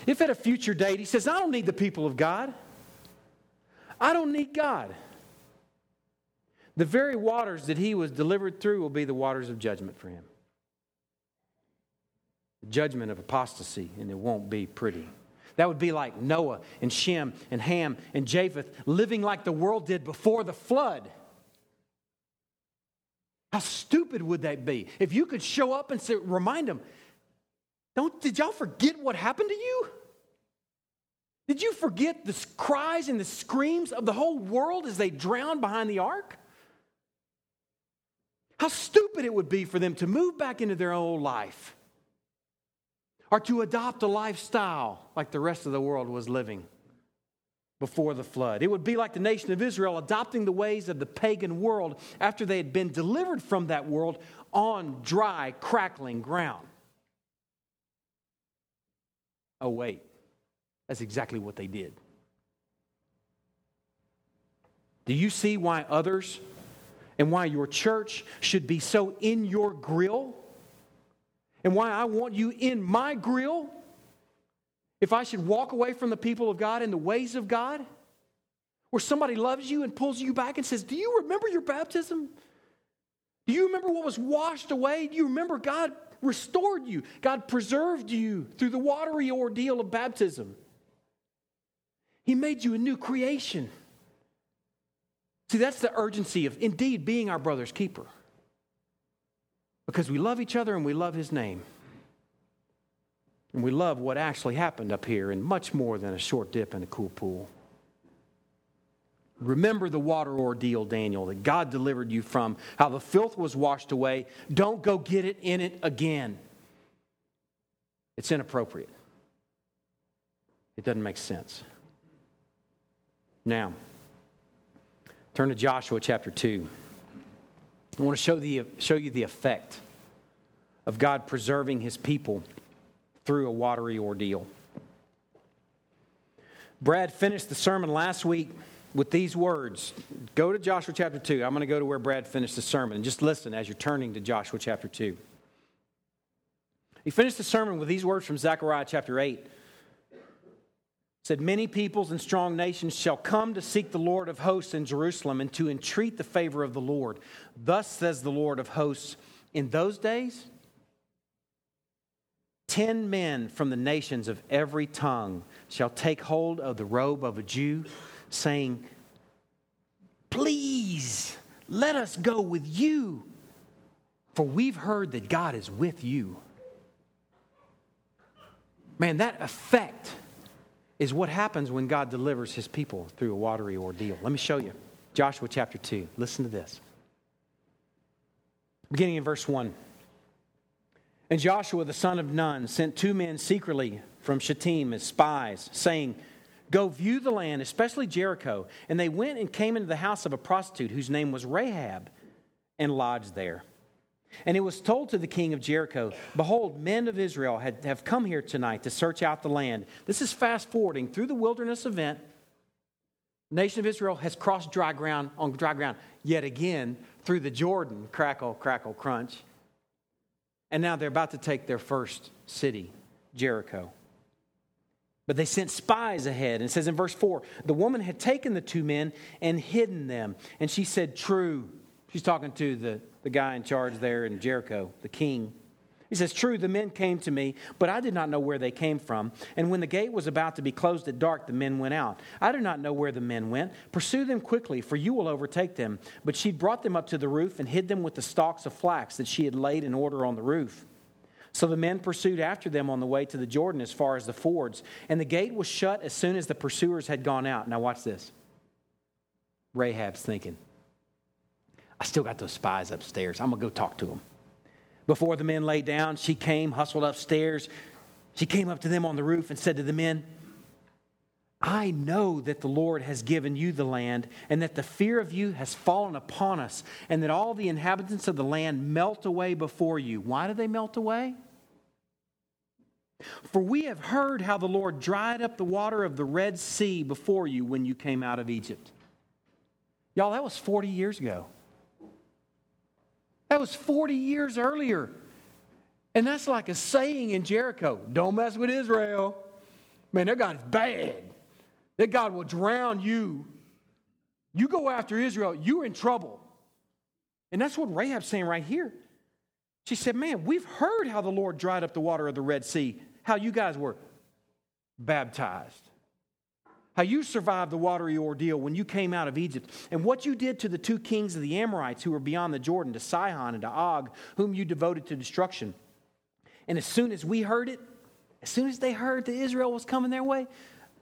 If at a future date he says, I don't need the people of God, I don't need God, the very waters that he was delivered through will be the waters of judgment for him. The judgment of apostasy, and it won't be pretty. That would be like Noah and Shem and Ham and Japheth living like the world did before the flood. How stupid would that be? If you could show up and say, remind them, don't, did y'all forget what happened to you? Did you forget the cries and the screams of the whole world as they drowned behind the ark? How stupid it would be for them to move back into their old life or to adopt a lifestyle like the rest of the world was living before the flood. It would be like the nation of Israel adopting the ways of the pagan world after they had been delivered from that world on dry, crackling ground. Oh, wait. That's exactly what they did. Do you see why others and why your church should be so in your grill? And why I want you in my grill? If I should walk away from the people of God and the ways of God, where somebody loves you and pulls you back and says, Do you remember your baptism? Do you remember what was washed away? Do you remember God restored you? God preserved you through the watery ordeal of baptism. He made you a new creation. See, that's the urgency of indeed being our brother's keeper. Because we love each other and we love his name. And we love what actually happened up here and much more than a short dip in a cool pool. Remember the water ordeal, Daniel, that God delivered you from, how the filth was washed away. Don't go get it in it again. It's inappropriate. It doesn't make sense. Now, turn to Joshua chapter 2. I want to show, the, show you the effect of God preserving his people through a watery ordeal. Brad finished the sermon last week with these words. Go to Joshua chapter 2. I'm going to go to where Brad finished the sermon and just listen as you're turning to Joshua chapter 2. He finished the sermon with these words from Zechariah chapter 8. said, Many peoples and strong nations shall come to seek the Lord of hosts in Jerusalem and to entreat the favor of the Lord. Thus says the Lord of hosts, in those days, Ten men from the nations of every tongue shall take hold of the robe of a Jew, saying, Please let us go with you, for we've heard that God is with you. Man, that effect is what happens when God delivers his people through a watery ordeal. Let me show you. Joshua chapter 2. Listen to this. Beginning in verse 1. And Joshua the son of Nun sent two men secretly from Shittim as spies, saying, Go view the land, especially Jericho. And they went and came into the house of a prostitute whose name was Rahab and lodged there. And it was told to the king of Jericho, Behold, men of Israel had, have come here tonight to search out the land. This is fast forwarding through the wilderness event. The nation of Israel has crossed dry ground on dry ground yet again through the Jordan, crackle, crackle, crunch. And now they're about to take their first city, Jericho. But they sent spies ahead. And it says in verse 4 the woman had taken the two men and hidden them. And she said, True. She's talking to the, the guy in charge there in Jericho, the king. He says, True, the men came to me, but I did not know where they came from. And when the gate was about to be closed at dark, the men went out. I do not know where the men went. Pursue them quickly, for you will overtake them. But she brought them up to the roof and hid them with the stalks of flax that she had laid in order on the roof. So the men pursued after them on the way to the Jordan as far as the fords. And the gate was shut as soon as the pursuers had gone out. Now, watch this. Rahab's thinking, I still got those spies upstairs. I'm going to go talk to them. Before the men lay down, she came, hustled upstairs. She came up to them on the roof and said to the men, I know that the Lord has given you the land, and that the fear of you has fallen upon us, and that all the inhabitants of the land melt away before you. Why do they melt away? For we have heard how the Lord dried up the water of the Red Sea before you when you came out of Egypt. Y'all, that was 40 years ago. That was 40 years earlier. And that's like a saying in Jericho don't mess with Israel. Man, their God is bad. That God will drown you. You go after Israel, you're in trouble. And that's what Rahab's saying right here. She said, Man, we've heard how the Lord dried up the water of the Red Sea, how you guys were baptized how you survived the watery ordeal when you came out of Egypt, and what you did to the two kings of the Amorites who were beyond the Jordan, to Sihon and to Og, whom you devoted to destruction. And as soon as we heard it, as soon as they heard that Israel was coming their way,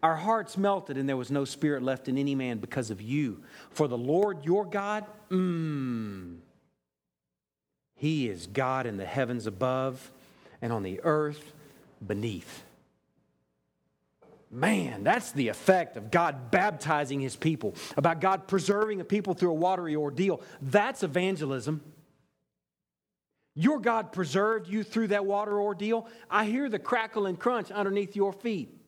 our hearts melted, and there was no spirit left in any man because of you. For the Lord your God, mmm, He is God in the heavens above and on the earth beneath. Man, that's the effect of God baptizing his people, about God preserving a people through a watery ordeal. That's evangelism. Your God preserved you through that water ordeal. I hear the crackle and crunch underneath your feet.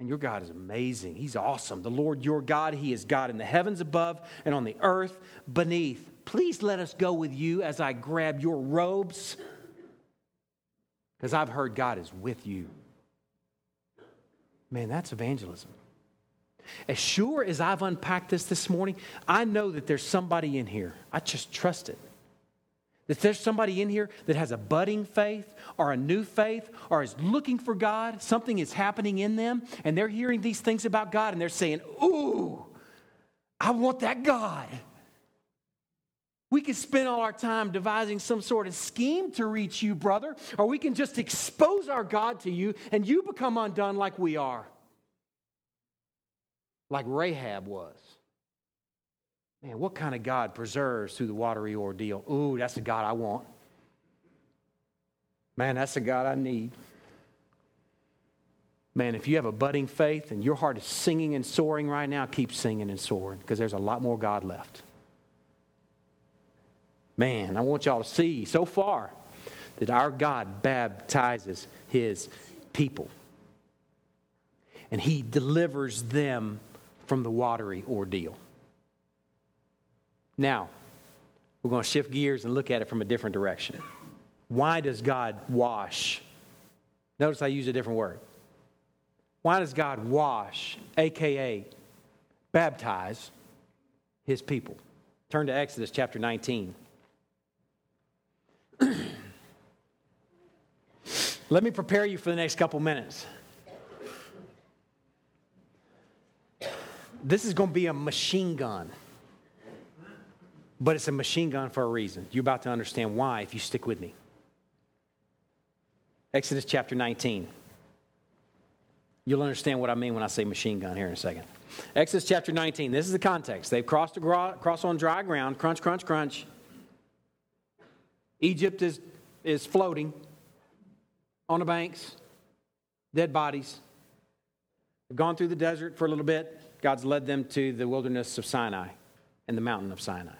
And your God is amazing. He's awesome. The Lord your God, He is God in the heavens above and on the earth beneath. Please let us go with you as I grab your robes, because I've heard God is with you. Man, that's evangelism. As sure as I've unpacked this this morning, I know that there's somebody in here. I just trust it. That there's somebody in here that has a budding faith or a new faith or is looking for God. Something is happening in them, and they're hearing these things about God and they're saying, Ooh, I want that God. We can spend all our time devising some sort of scheme to reach you, brother, or we can just expose our God to you and you become undone like we are. Like Rahab was. Man, what kind of God preserves through the watery ordeal? Ooh, that's the God I want. Man, that's the God I need. Man, if you have a budding faith and your heart is singing and soaring right now, keep singing and soaring because there's a lot more God left. Man, I want y'all to see so far that our God baptizes his people. And he delivers them from the watery ordeal. Now, we're going to shift gears and look at it from a different direction. Why does God wash? Notice I use a different word. Why does God wash, aka baptize, his people? Turn to Exodus chapter 19. Let me prepare you for the next couple minutes. This is going to be a machine gun. But it's a machine gun for a reason. You're about to understand why if you stick with me. Exodus chapter 19. You'll understand what I mean when I say machine gun here in a second. Exodus chapter 19. This is the context. They've crossed across on dry ground. Crunch, crunch, crunch. Egypt is, is floating on the banks, dead bodies. They've gone through the desert for a little bit. God's led them to the wilderness of Sinai and the mountain of Sinai.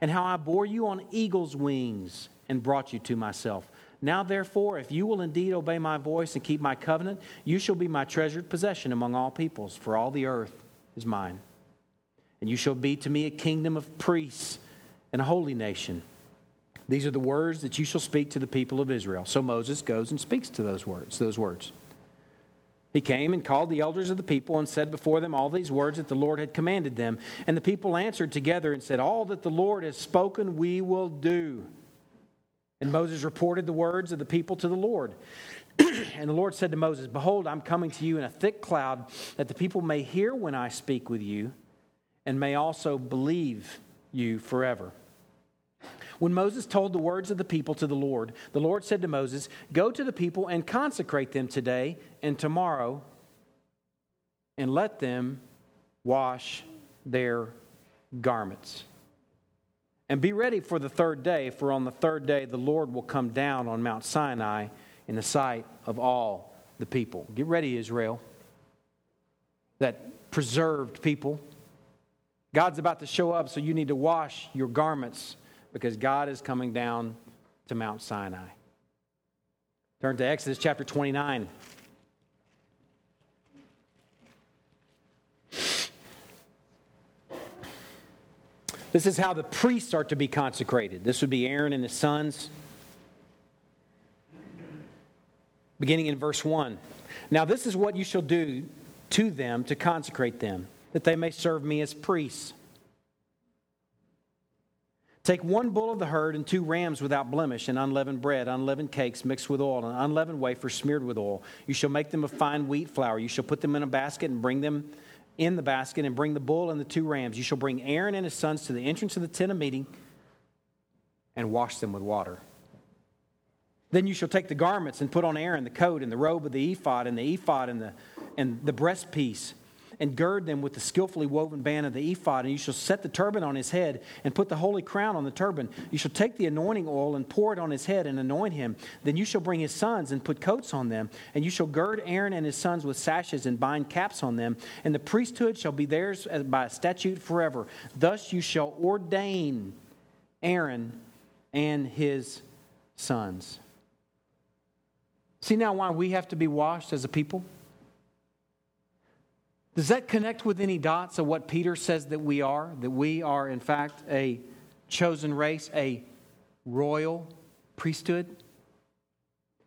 and how I bore you on eagle's wings and brought you to myself. Now, therefore, if you will indeed obey my voice and keep my covenant, you shall be my treasured possession among all peoples, for all the earth is mine. And you shall be to me a kingdom of priests and a holy nation. These are the words that you shall speak to the people of Israel. So Moses goes and speaks to those words, those words. He came and called the elders of the people and said before them all these words that the Lord had commanded them. And the people answered together and said, All that the Lord has spoken, we will do. And Moses reported the words of the people to the Lord. and the Lord said to Moses, Behold, I'm coming to you in a thick cloud, that the people may hear when I speak with you, and may also believe you forever. When Moses told the words of the people to the Lord, the Lord said to Moses, Go to the people and consecrate them today and tomorrow, and let them wash their garments. And be ready for the third day, for on the third day the Lord will come down on Mount Sinai in the sight of all the people. Get ready, Israel. That preserved people. God's about to show up, so you need to wash your garments because God is coming down to Mount Sinai. Turn to Exodus chapter 29. This is how the priests are to be consecrated. This would be Aaron and his sons. Beginning in verse 1. Now, this is what you shall do to them to consecrate them, that they may serve me as priests. Take one bull of the herd and two rams without blemish, and unleavened bread, unleavened cakes mixed with oil, and unleavened wafers smeared with oil. You shall make them of fine wheat flour. You shall put them in a basket and bring them in the basket, and bring the bull and the two rams. You shall bring Aaron and his sons to the entrance of the tent of meeting and wash them with water. Then you shall take the garments and put on Aaron the coat and the robe of the ephod and the ephod and the, and the breastpiece and gird them with the skillfully woven band of the ephod, and you shall set the turban on his head and put the holy crown on the turban. You shall take the anointing oil and pour it on his head and anoint him. Then you shall bring his sons and put coats on them, and you shall gird Aaron and his sons with sashes and bind caps on them, and the priesthood shall be theirs by statute forever. Thus you shall ordain Aaron and his sons. See now why we have to be washed as a people? Does that connect with any dots of what Peter says that we are? That we are, in fact, a chosen race, a royal priesthood?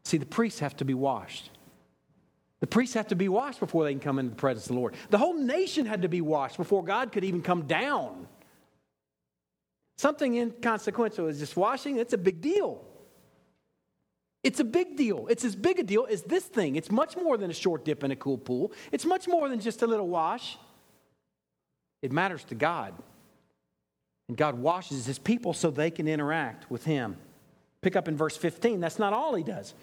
See, the priests have to be washed. The priests have to be washed before they can come into the presence of the Lord. The whole nation had to be washed before God could even come down. Something inconsequential is just washing, it's a big deal. It's a big deal. It's as big a deal as this thing. It's much more than a short dip in a cool pool, it's much more than just a little wash. It matters to God. And God washes his people so they can interact with him. Pick up in verse 15. That's not all he does.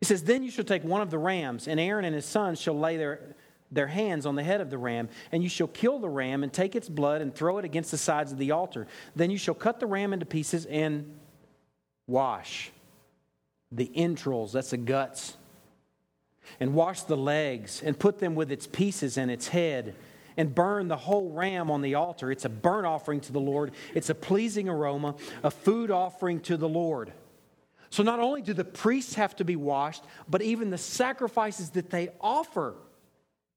He says, Then you shall take one of the rams, and Aaron and his sons shall lay their, their hands on the head of the ram, and you shall kill the ram and take its blood and throw it against the sides of the altar. Then you shall cut the ram into pieces and wash the entrails, that's the guts, and wash the legs and put them with its pieces and its head and burn the whole ram on the altar. It's a burnt offering to the Lord, it's a pleasing aroma, a food offering to the Lord. So not only do the priests have to be washed, but even the sacrifices that they offer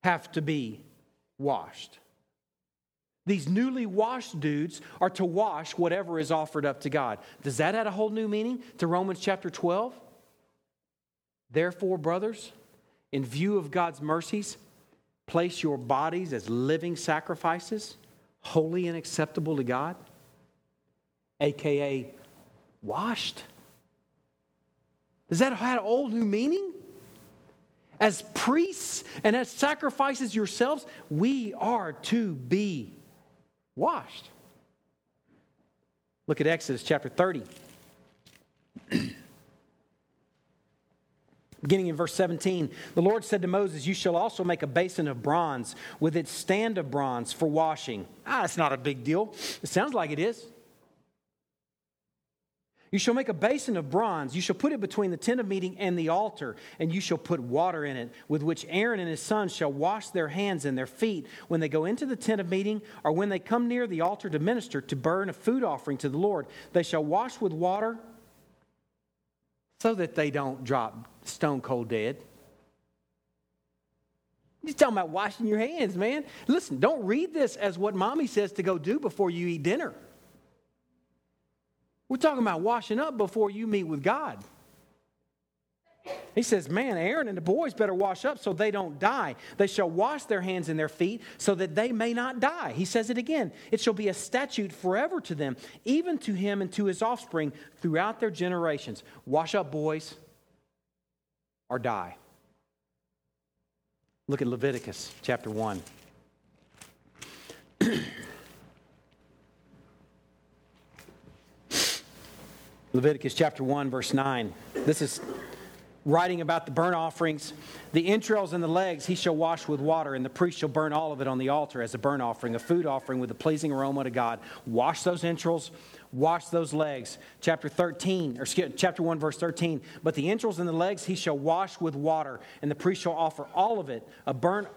have to be washed. These newly washed dudes are to wash whatever is offered up to God. Does that add a whole new meaning to Romans chapter 12? Therefore, brothers, in view of God's mercies, place your bodies as living sacrifices, holy and acceptable to God, aka washed. Does that have an old new meaning? As priests and as sacrifices yourselves, we are to be washed. Look at Exodus chapter 30. Beginning in verse 17, the Lord said to Moses, You shall also make a basin of bronze with its stand of bronze for washing. Ah, it's not a big deal. It sounds like it is. You shall make a basin of bronze. You shall put it between the tent of meeting and the altar, and you shall put water in it, with which Aaron and his sons shall wash their hands and their feet when they go into the tent of meeting, or when they come near the altar to minister, to burn a food offering to the Lord. They shall wash with water so that they don't drop stone cold dead. He's talking about washing your hands, man. Listen, don't read this as what mommy says to go do before you eat dinner. We're talking about washing up before you meet with God. He says, Man, Aaron and the boys better wash up so they don't die. They shall wash their hands and their feet so that they may not die. He says it again. It shall be a statute forever to them, even to him and to his offspring throughout their generations. Wash up, boys, or die. Look at Leviticus chapter 1. Leviticus chapter 1, verse 9. This is writing about the burnt offerings. The entrails and the legs he shall wash with water, and the priest shall burn all of it on the altar as a burnt offering, a food offering with a pleasing aroma to God. Wash those entrails, wash those legs. Chapter 13, or chapter 1, verse 13. But the entrails and the legs he shall wash with water, and the priest shall offer all of it, a burnt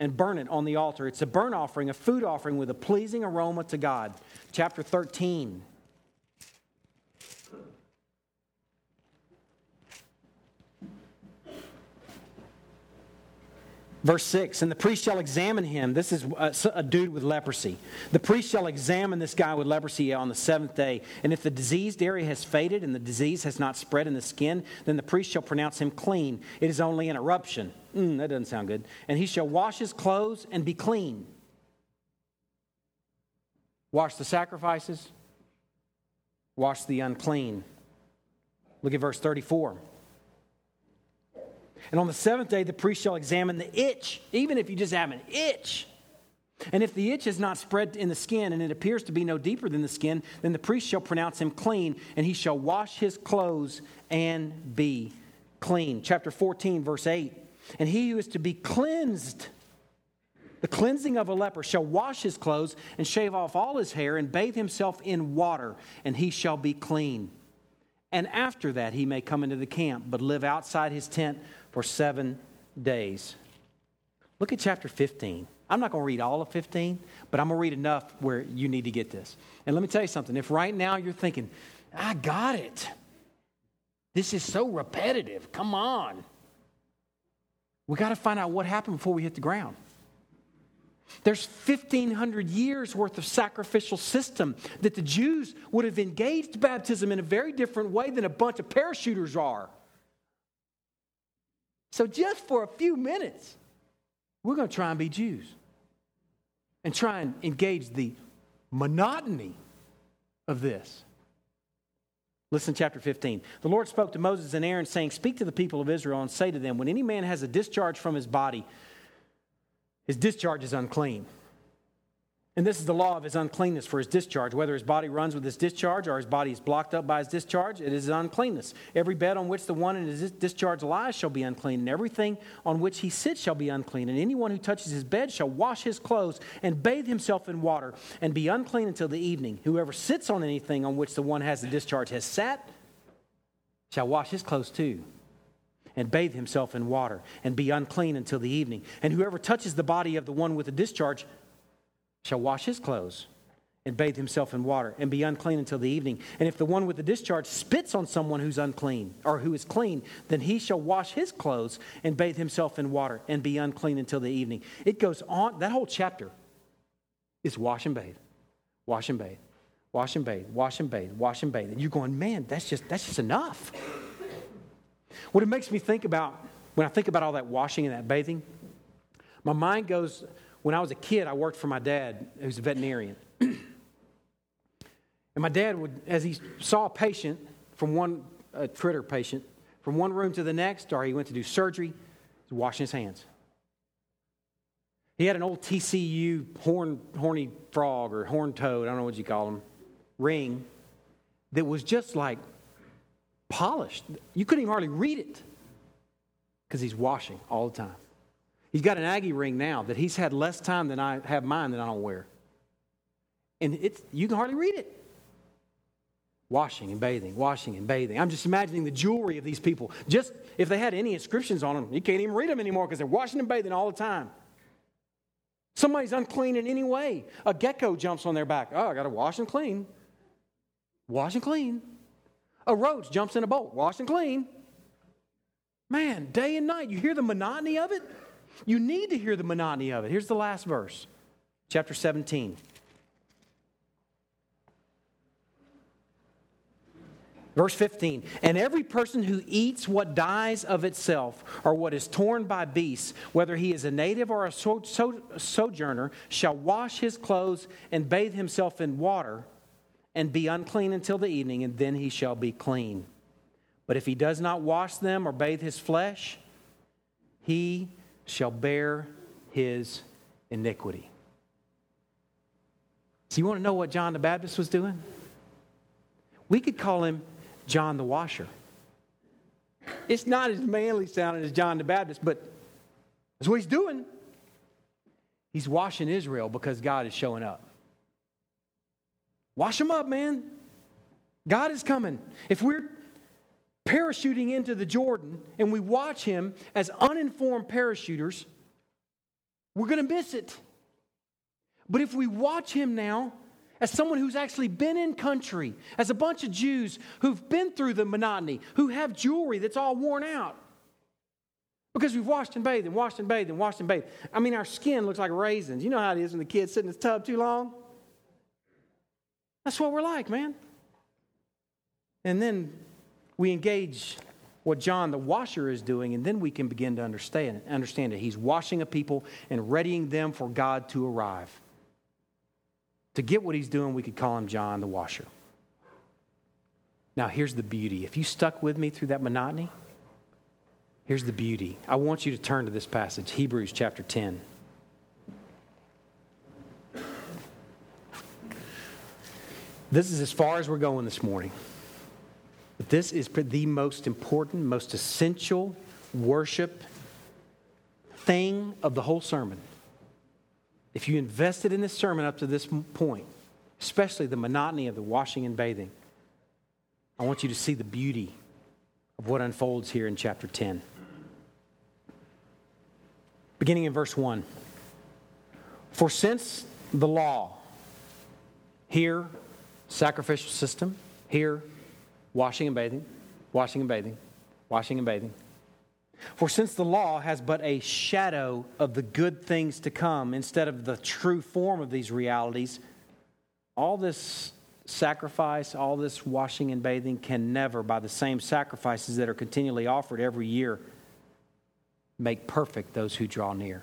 and burn it on the altar. It's a burnt offering, a food offering with a pleasing aroma to God. Chapter 13. Verse 6 And the priest shall examine him. This is a, a, dude with leprosy. The priest shall examine this guy with leprosy on the seventh day. And if the diseased area has faded and the disease has not spread in the skin, then the priest shall pronounce him clean. It is only an eruption. Mm, that doesn't sound good. And he shall wash his clothes and be clean. Wash the sacrifices, wash the unclean. Look at verse 34. And on the seventh day, the priest shall examine the itch, even if you just have an itch. And if the itch is not spread in the skin and it appears to be no deeper than the skin, then the priest shall pronounce him clean, and he shall wash his clothes and be clean. Chapter 14, verse 8. And he who is to be cleansed, the cleansing of a leper, shall wash his clothes and shave off all his hair and bathe himself in water, and he shall be clean. And after that, he may come into the camp, but live outside his tent for seven days. Look at chapter 15. I'm not going to read all of 15, but I'm going to read enough where you need to get this. And let me tell you something. If right now you're thinking, I got it, this is so repetitive, come on. We got to find out what happened before we hit the ground. There's 1,500 years worth of sacrificial system that the Jews would have engaged baptism in a very different way than a bunch of parachuters are. So, just for a few minutes, we're going to try and be Jews and try and engage the monotony of this. Listen, chapter 15. The Lord spoke to Moses and Aaron, saying, Speak to the people of Israel and say to them, When any man has a discharge from his body, his discharge is unclean. And this is the law of his uncleanness for his discharge. Whether his body runs with his discharge or his body is blocked up by his discharge, it is uncleanness. Every bed on which the one in his discharge lies shall be unclean, and everything on which he sits shall be unclean. And anyone who touches his bed shall wash his clothes and bathe himself in water and be unclean until the evening. Whoever sits on anything on which the one has the discharge has sat shall wash his clothes too and bathe himself in water and be unclean until the evening. And whoever touches the body of the one with the discharge shall wash his clothes and bathe himself in water and be unclean until the evening. And if the one with the discharge spits on someone who's unclean or who is clean, then he shall wash his clothes and bathe himself in water and be unclean until the evening. It goes on, that whole chapter is wash and bathe, wash and bathe, wash and bathe, wash and bathe, wash and bathe. And you're going, man, that's just, that's just enough. What it makes me think about, when I think about all that washing and that bathing, my mind goes when I was a kid, I worked for my dad, who's a veterinarian. and my dad would, as he saw a patient from one a critter patient, from one room to the next, or he went to do surgery, he's washing his hands. He had an old TCU horn, horny frog or horn toad, I don't know what you call them, ring that was just like polished. You couldn't even hardly read it because he's washing all the time. He's got an Aggie ring now that he's had less time than I have mine that I don't wear. And it's, you can hardly read it. washing and bathing, washing and bathing. I'm just imagining the jewelry of these people. Just if they had any inscriptions on them, you can't even read them anymore because they're washing and bathing all the time. Somebody's unclean in any way. A gecko jumps on their back. Oh, I got to wash and clean. Wash and clean. A roach jumps in a boat. Wash and clean. Man, day and night, you hear the monotony of it? You need to hear the monotony of it. Here's the last verse, chapter 17. Verse 15, and every person who eats what dies of itself, or what is torn by beasts, whether he is a native or a so, so, sojourner, shall wash his clothes and bathe himself in water, and be unclean until the evening, and then he shall be clean. But if he does not wash them or bathe his flesh, he shall bear his iniquity. So, you want to know what John the Baptist was doing? We could call him John the Washer. It's not as manly sounding as John the Baptist, but that's what he's doing. He's washing Israel because God is showing up. Wash them up, man. God is coming. If we're parachuting into the Jordan and we watch him as uninformed parachuters, we're going to miss it. But if we watch him now as someone who's actually been in country, as a bunch of Jews who've been through the monotony, who have jewelry that's all worn out. Because we've washed and bathed and washed and bathed and washed and bathed. I mean, our skin looks like raisins. You know how it is when the kids sit in the tub too long? That's what we're like, man. And then we engage what John the washer is doing, and then we can begin to understand, understand it. He's washing a people and readying them for God to arrive. To get what he's doing, we could call him John the washer. Now, here's the beauty. If you stuck with me through that monotony, here's the beauty. I want you to turn to this passage, Hebrews chapter 10. This is as far as we're going this morning. This is the most important, most essential worship thing of the whole sermon. If you invested in this sermon up to this point, especially the monotony of the washing and bathing, I want you to see the beauty of what unfolds here in chapter 10. Beginning in verse 1. For since the law, here, sacrificial system, here, washing and bathing, washing and bathing, washing and bathing. For since the law has but a shadow of the good things to come instead of the true form of these realities, all this sacrifice, all this washing and bathing can never, by the same sacrifices that are continually offered every year, make perfect those who draw near.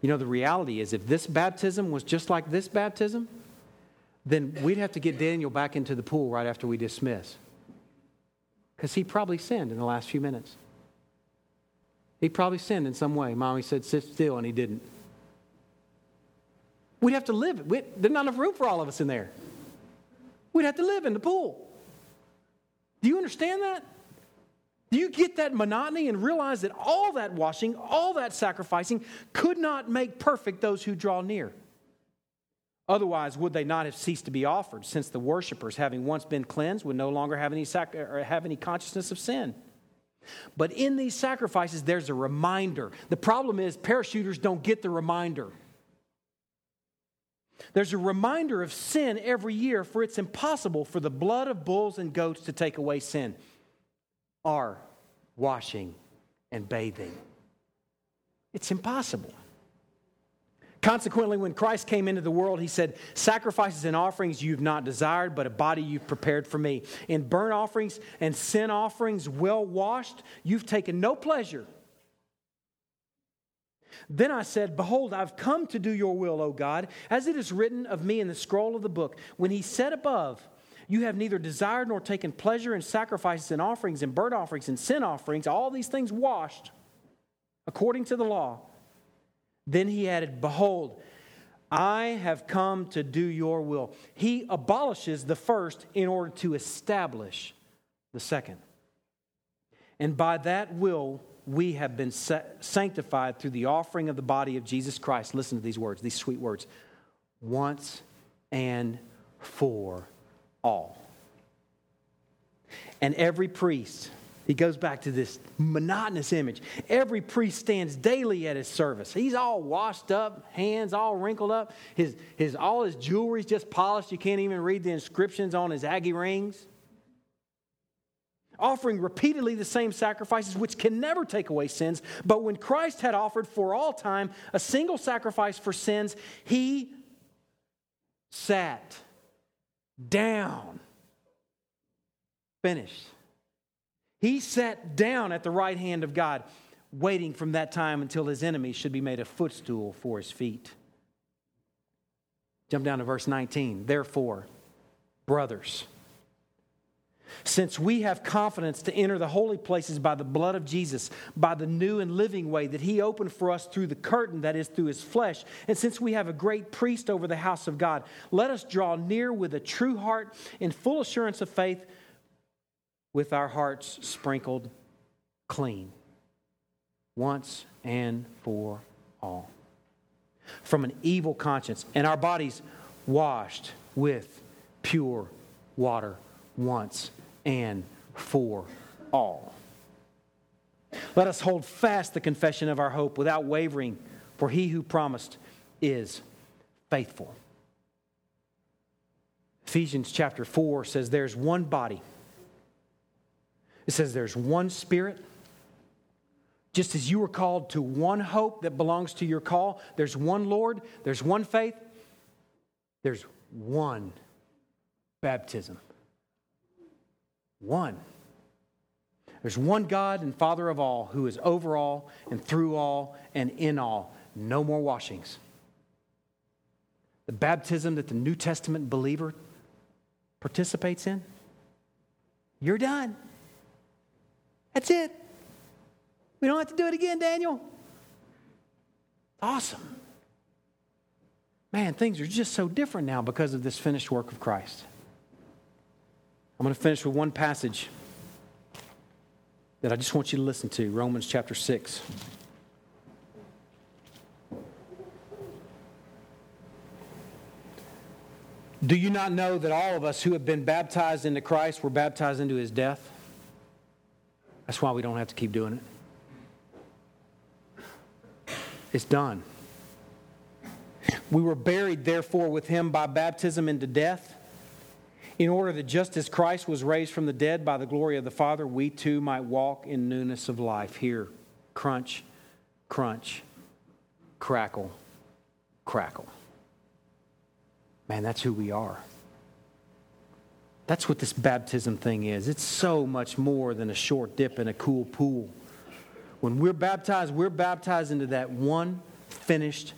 You know, the reality is if this baptism was just like this baptism, then we'd have to get Daniel back into the pool right after we dismiss. Because he probably sinned in the last few minutes. He probably sinned in some way. Mommy said, sit still, and he didn't. We'd have to live. We, there's not enough room for all of us in there. We'd have to live in the pool. Do you understand that? Do you get that monotony and realize that all that washing, all that sacrificing could not make perfect those who draw near? Otherwise, would they not have ceased to be offered, since the worshippers, having once been cleansed, would no longer have any, sac- have any consciousness of sin? But in these sacrifices, there's a reminder. The problem is, parachuters don't get the reminder. There's a reminder of sin every year, for it's impossible for the blood of bulls and goats to take away sin. Are washing and bathing. It's impossible. Consequently, when Christ came into the world, he said, Sacrifices and offerings you've not desired, but a body you've prepared for me. In burnt offerings and sin offerings, well washed, you've taken no pleasure. Then I said, Behold, I've come to do your will, O God, as it is written of me in the scroll of the book. When he said above, You have neither desired nor taken pleasure in sacrifices and offerings and burnt offerings and sin offerings, all these things washed according to the law. Then he added, Behold, I have come to do your will. He abolishes the first in order to establish the second. And by that will, we have been sanctified through the offering of the body of Jesus Christ. Listen to these words, these sweet words. Once and for all. And every priest, he goes back to this monotonous image. Every priest stands daily at his service. He's all washed up, hands all wrinkled up. His, his, all his jewelry's just polished. You can't even read the inscriptions on his Aggie rings. Offering repeatedly the same sacrifices, which can never take away sins. But when Christ had offered for all time a single sacrifice for sins, he sat down. Finished. He sat down at the right hand of God, waiting from that time until his enemies should be made a footstool for his feet. Jump down to verse 19. Therefore, brothers, since we have confidence to enter the holy places by the blood of Jesus, by the new and living way that He opened for us through the curtain that is through His flesh, and since we have a great priest over the house of God, let us draw near with a true heart in full assurance of faith, with our hearts sprinkled clean once and for all from an evil conscience, and our bodies washed with pure water once and for all. Let us hold fast the confession of our hope without wavering, for he who promised is faithful. Ephesians chapter 4 says there's one body. It says there's one spirit. Just as you were called to one hope that belongs to your call, there's one Lord, there's one faith, there's one baptism. One. There's one God and Father of all who is over all and through all and in all. No more washings. The baptism that the New Testament believer participates in, you're done. That's it. We don't have to do it again, Daniel. Awesome. Man, things are just so different now because of this finished work of Christ. I'm going to finish with one passage that I just want you to listen to Romans chapter 6. Do you not know that all of us who have been baptized into Christ were baptized into his death? That's why we don't have to keep doing it. It's done. We were buried, therefore, with him by baptism into death in order that just as Christ was raised from the dead by the glory of the Father, we too might walk in newness of life. Here, crunch, crunch, crackle, crackle. Man, that's who we are. That's what this baptism thing is. It's so much more than a short dip in a cool pool. When we're baptized, we're baptized into that one finished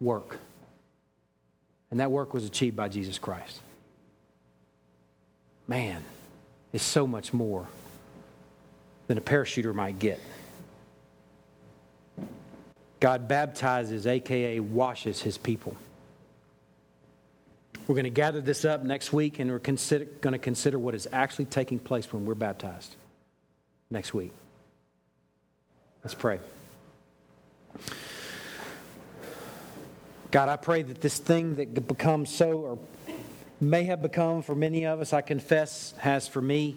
work. And that work was achieved by Jesus Christ man, is so much more than a parachuter might get. God baptizes, aka washes his people. We're going to gather this up next week and we're consider, going to consider what is actually taking place when we're baptized next week. Let's pray. God, I pray that this thing that becomes so, or may have become for many of us, I confess, has for me.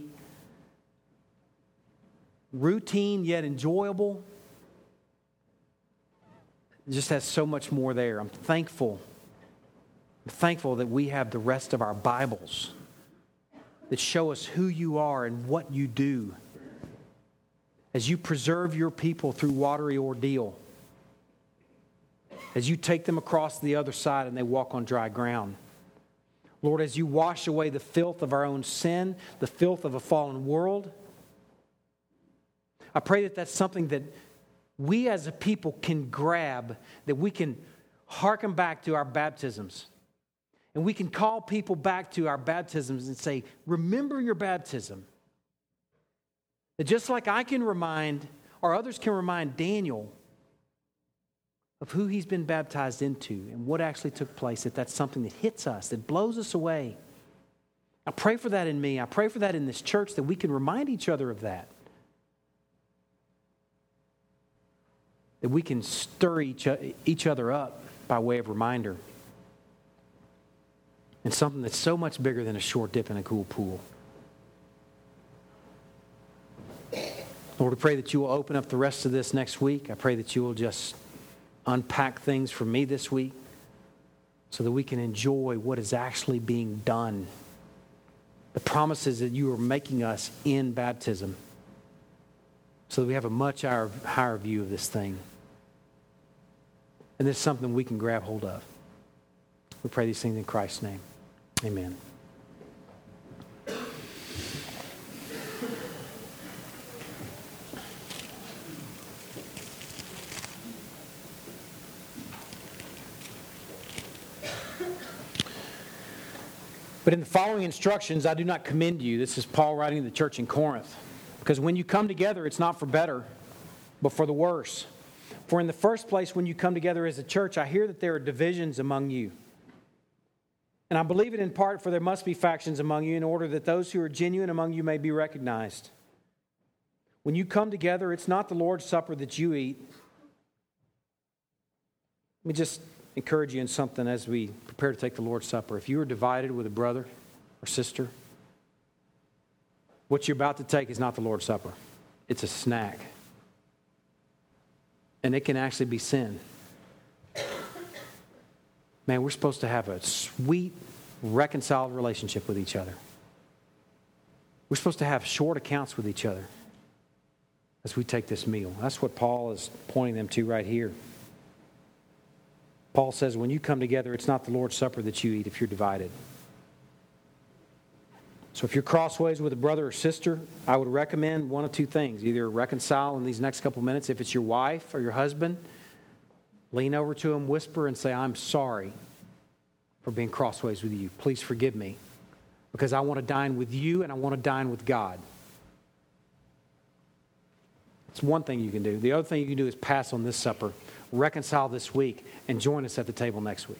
Routine yet enjoyable. Just has so much more there. I'm thankful. Thankful that we have the rest of our Bibles that show us who you are and what you do as you preserve your people through watery ordeal, as you take them across the other side and they walk on dry ground. Lord, as you wash away the filth of our own sin, the filth of a fallen world, I pray that that's something that we as a people can grab, that we can hearken back to our baptisms. And we can call people back to our baptisms and say, Remember your baptism. That just like I can remind, or others can remind Daniel of who he's been baptized into and what actually took place, that that's something that hits us, that blows us away. I pray for that in me. I pray for that in this church, that we can remind each other of that. That we can stir each, each other up by way of reminder. In something that's so much bigger than a short dip in a cool pool. Lord, I pray that you will open up the rest of this next week. I pray that you will just unpack things for me this week so that we can enjoy what is actually being done. The promises that you are making us in baptism so that we have a much higher, higher view of this thing. And this is something we can grab hold of. We pray these things in Christ's name. Amen. But in the following instructions, I do not commend you. This is Paul writing to the church in Corinth. Because when you come together, it's not for better, but for the worse. For in the first place, when you come together as a church, I hear that there are divisions among you. And I believe it in part, for there must be factions among you in order that those who are genuine among you may be recognized. When you come together, it's not the Lord's Supper that you eat. Let me just encourage you in something as we prepare to take the Lord's Supper. If you are divided with a brother or sister, what you're about to take is not the Lord's Supper, it's a snack. And it can actually be sin. Man, we're supposed to have a sweet, reconciled relationship with each other. We're supposed to have short accounts with each other as we take this meal. That's what Paul is pointing them to right here. Paul says, when you come together, it's not the Lord's Supper that you eat if you're divided. So if you're crossways with a brother or sister, I would recommend one of two things. Either reconcile in these next couple minutes. If it's your wife or your husband, lean over to him, whisper, and say, I'm sorry for being crossways with you. Please forgive me because I want to dine with you and I want to dine with God. It's one thing you can do. The other thing you can do is pass on this supper, reconcile this week, and join us at the table next week.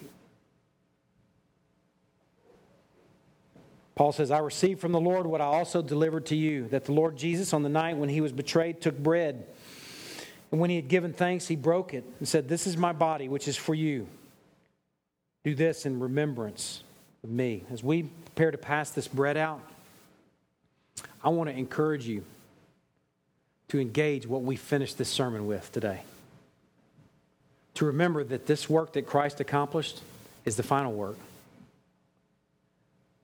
Paul says, I received from the Lord what I also delivered to you that the Lord Jesus, on the night when he was betrayed, took bread. And when he had given thanks, he broke it and said, This is my body, which is for you. Do this in remembrance of me. As we prepare to pass this bread out, I want to encourage you to engage what we finished this sermon with today. To remember that this work that Christ accomplished is the final work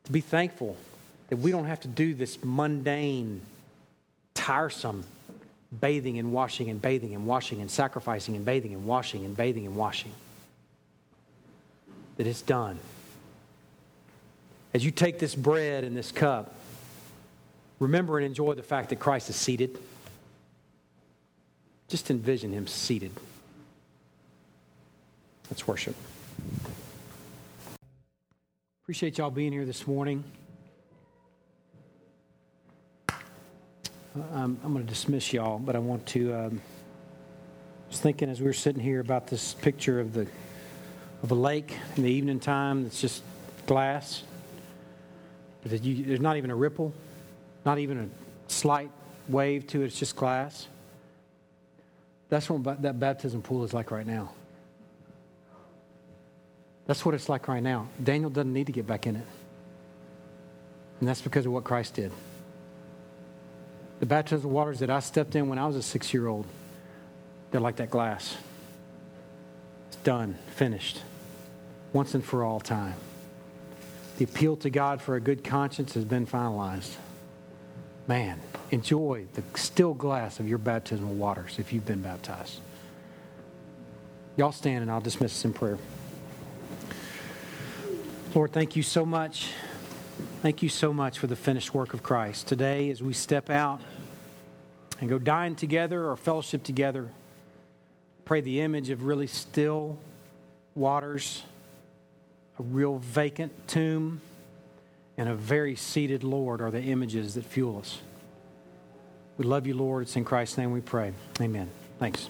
to be thankful that we don't have to do this mundane, tiresome bathing and washing and bathing and washing and sacrificing and bathing and washing and bathing and washing. That it's done. As you take this bread and this cup, remember and enjoy the fact that Christ is seated. Just envision him seated. Let's worship. Appreciate y'all being here this morning. I'm, I'm going to dismiss y'all, but I want to. Um, was thinking as we were sitting here about this picture of the of a lake in the evening time. It's just glass. You, there's not even a ripple, not even a slight wave to it. It's just glass. That's what that baptism pool is like right now. That's what it's like right now. Daniel doesn't need to get back in it. And that's because of what Christ did. The baptismal waters that I stepped in when I was a six year old, they're like that glass. It's done, finished, once and for all time. The appeal to God for a good conscience has been finalized. Man, enjoy the still glass of your baptismal waters if you've been baptized. Y'all stand and I'll dismiss us in prayer. Lord, thank you so much. Thank you so much for the finished work of Christ. Today, as we step out and go dine together or fellowship together, pray the image of really still waters, a real vacant tomb, and a very seated Lord are the images that fuel us. We love you, Lord. It's in Christ's name we pray. Amen. Thanks.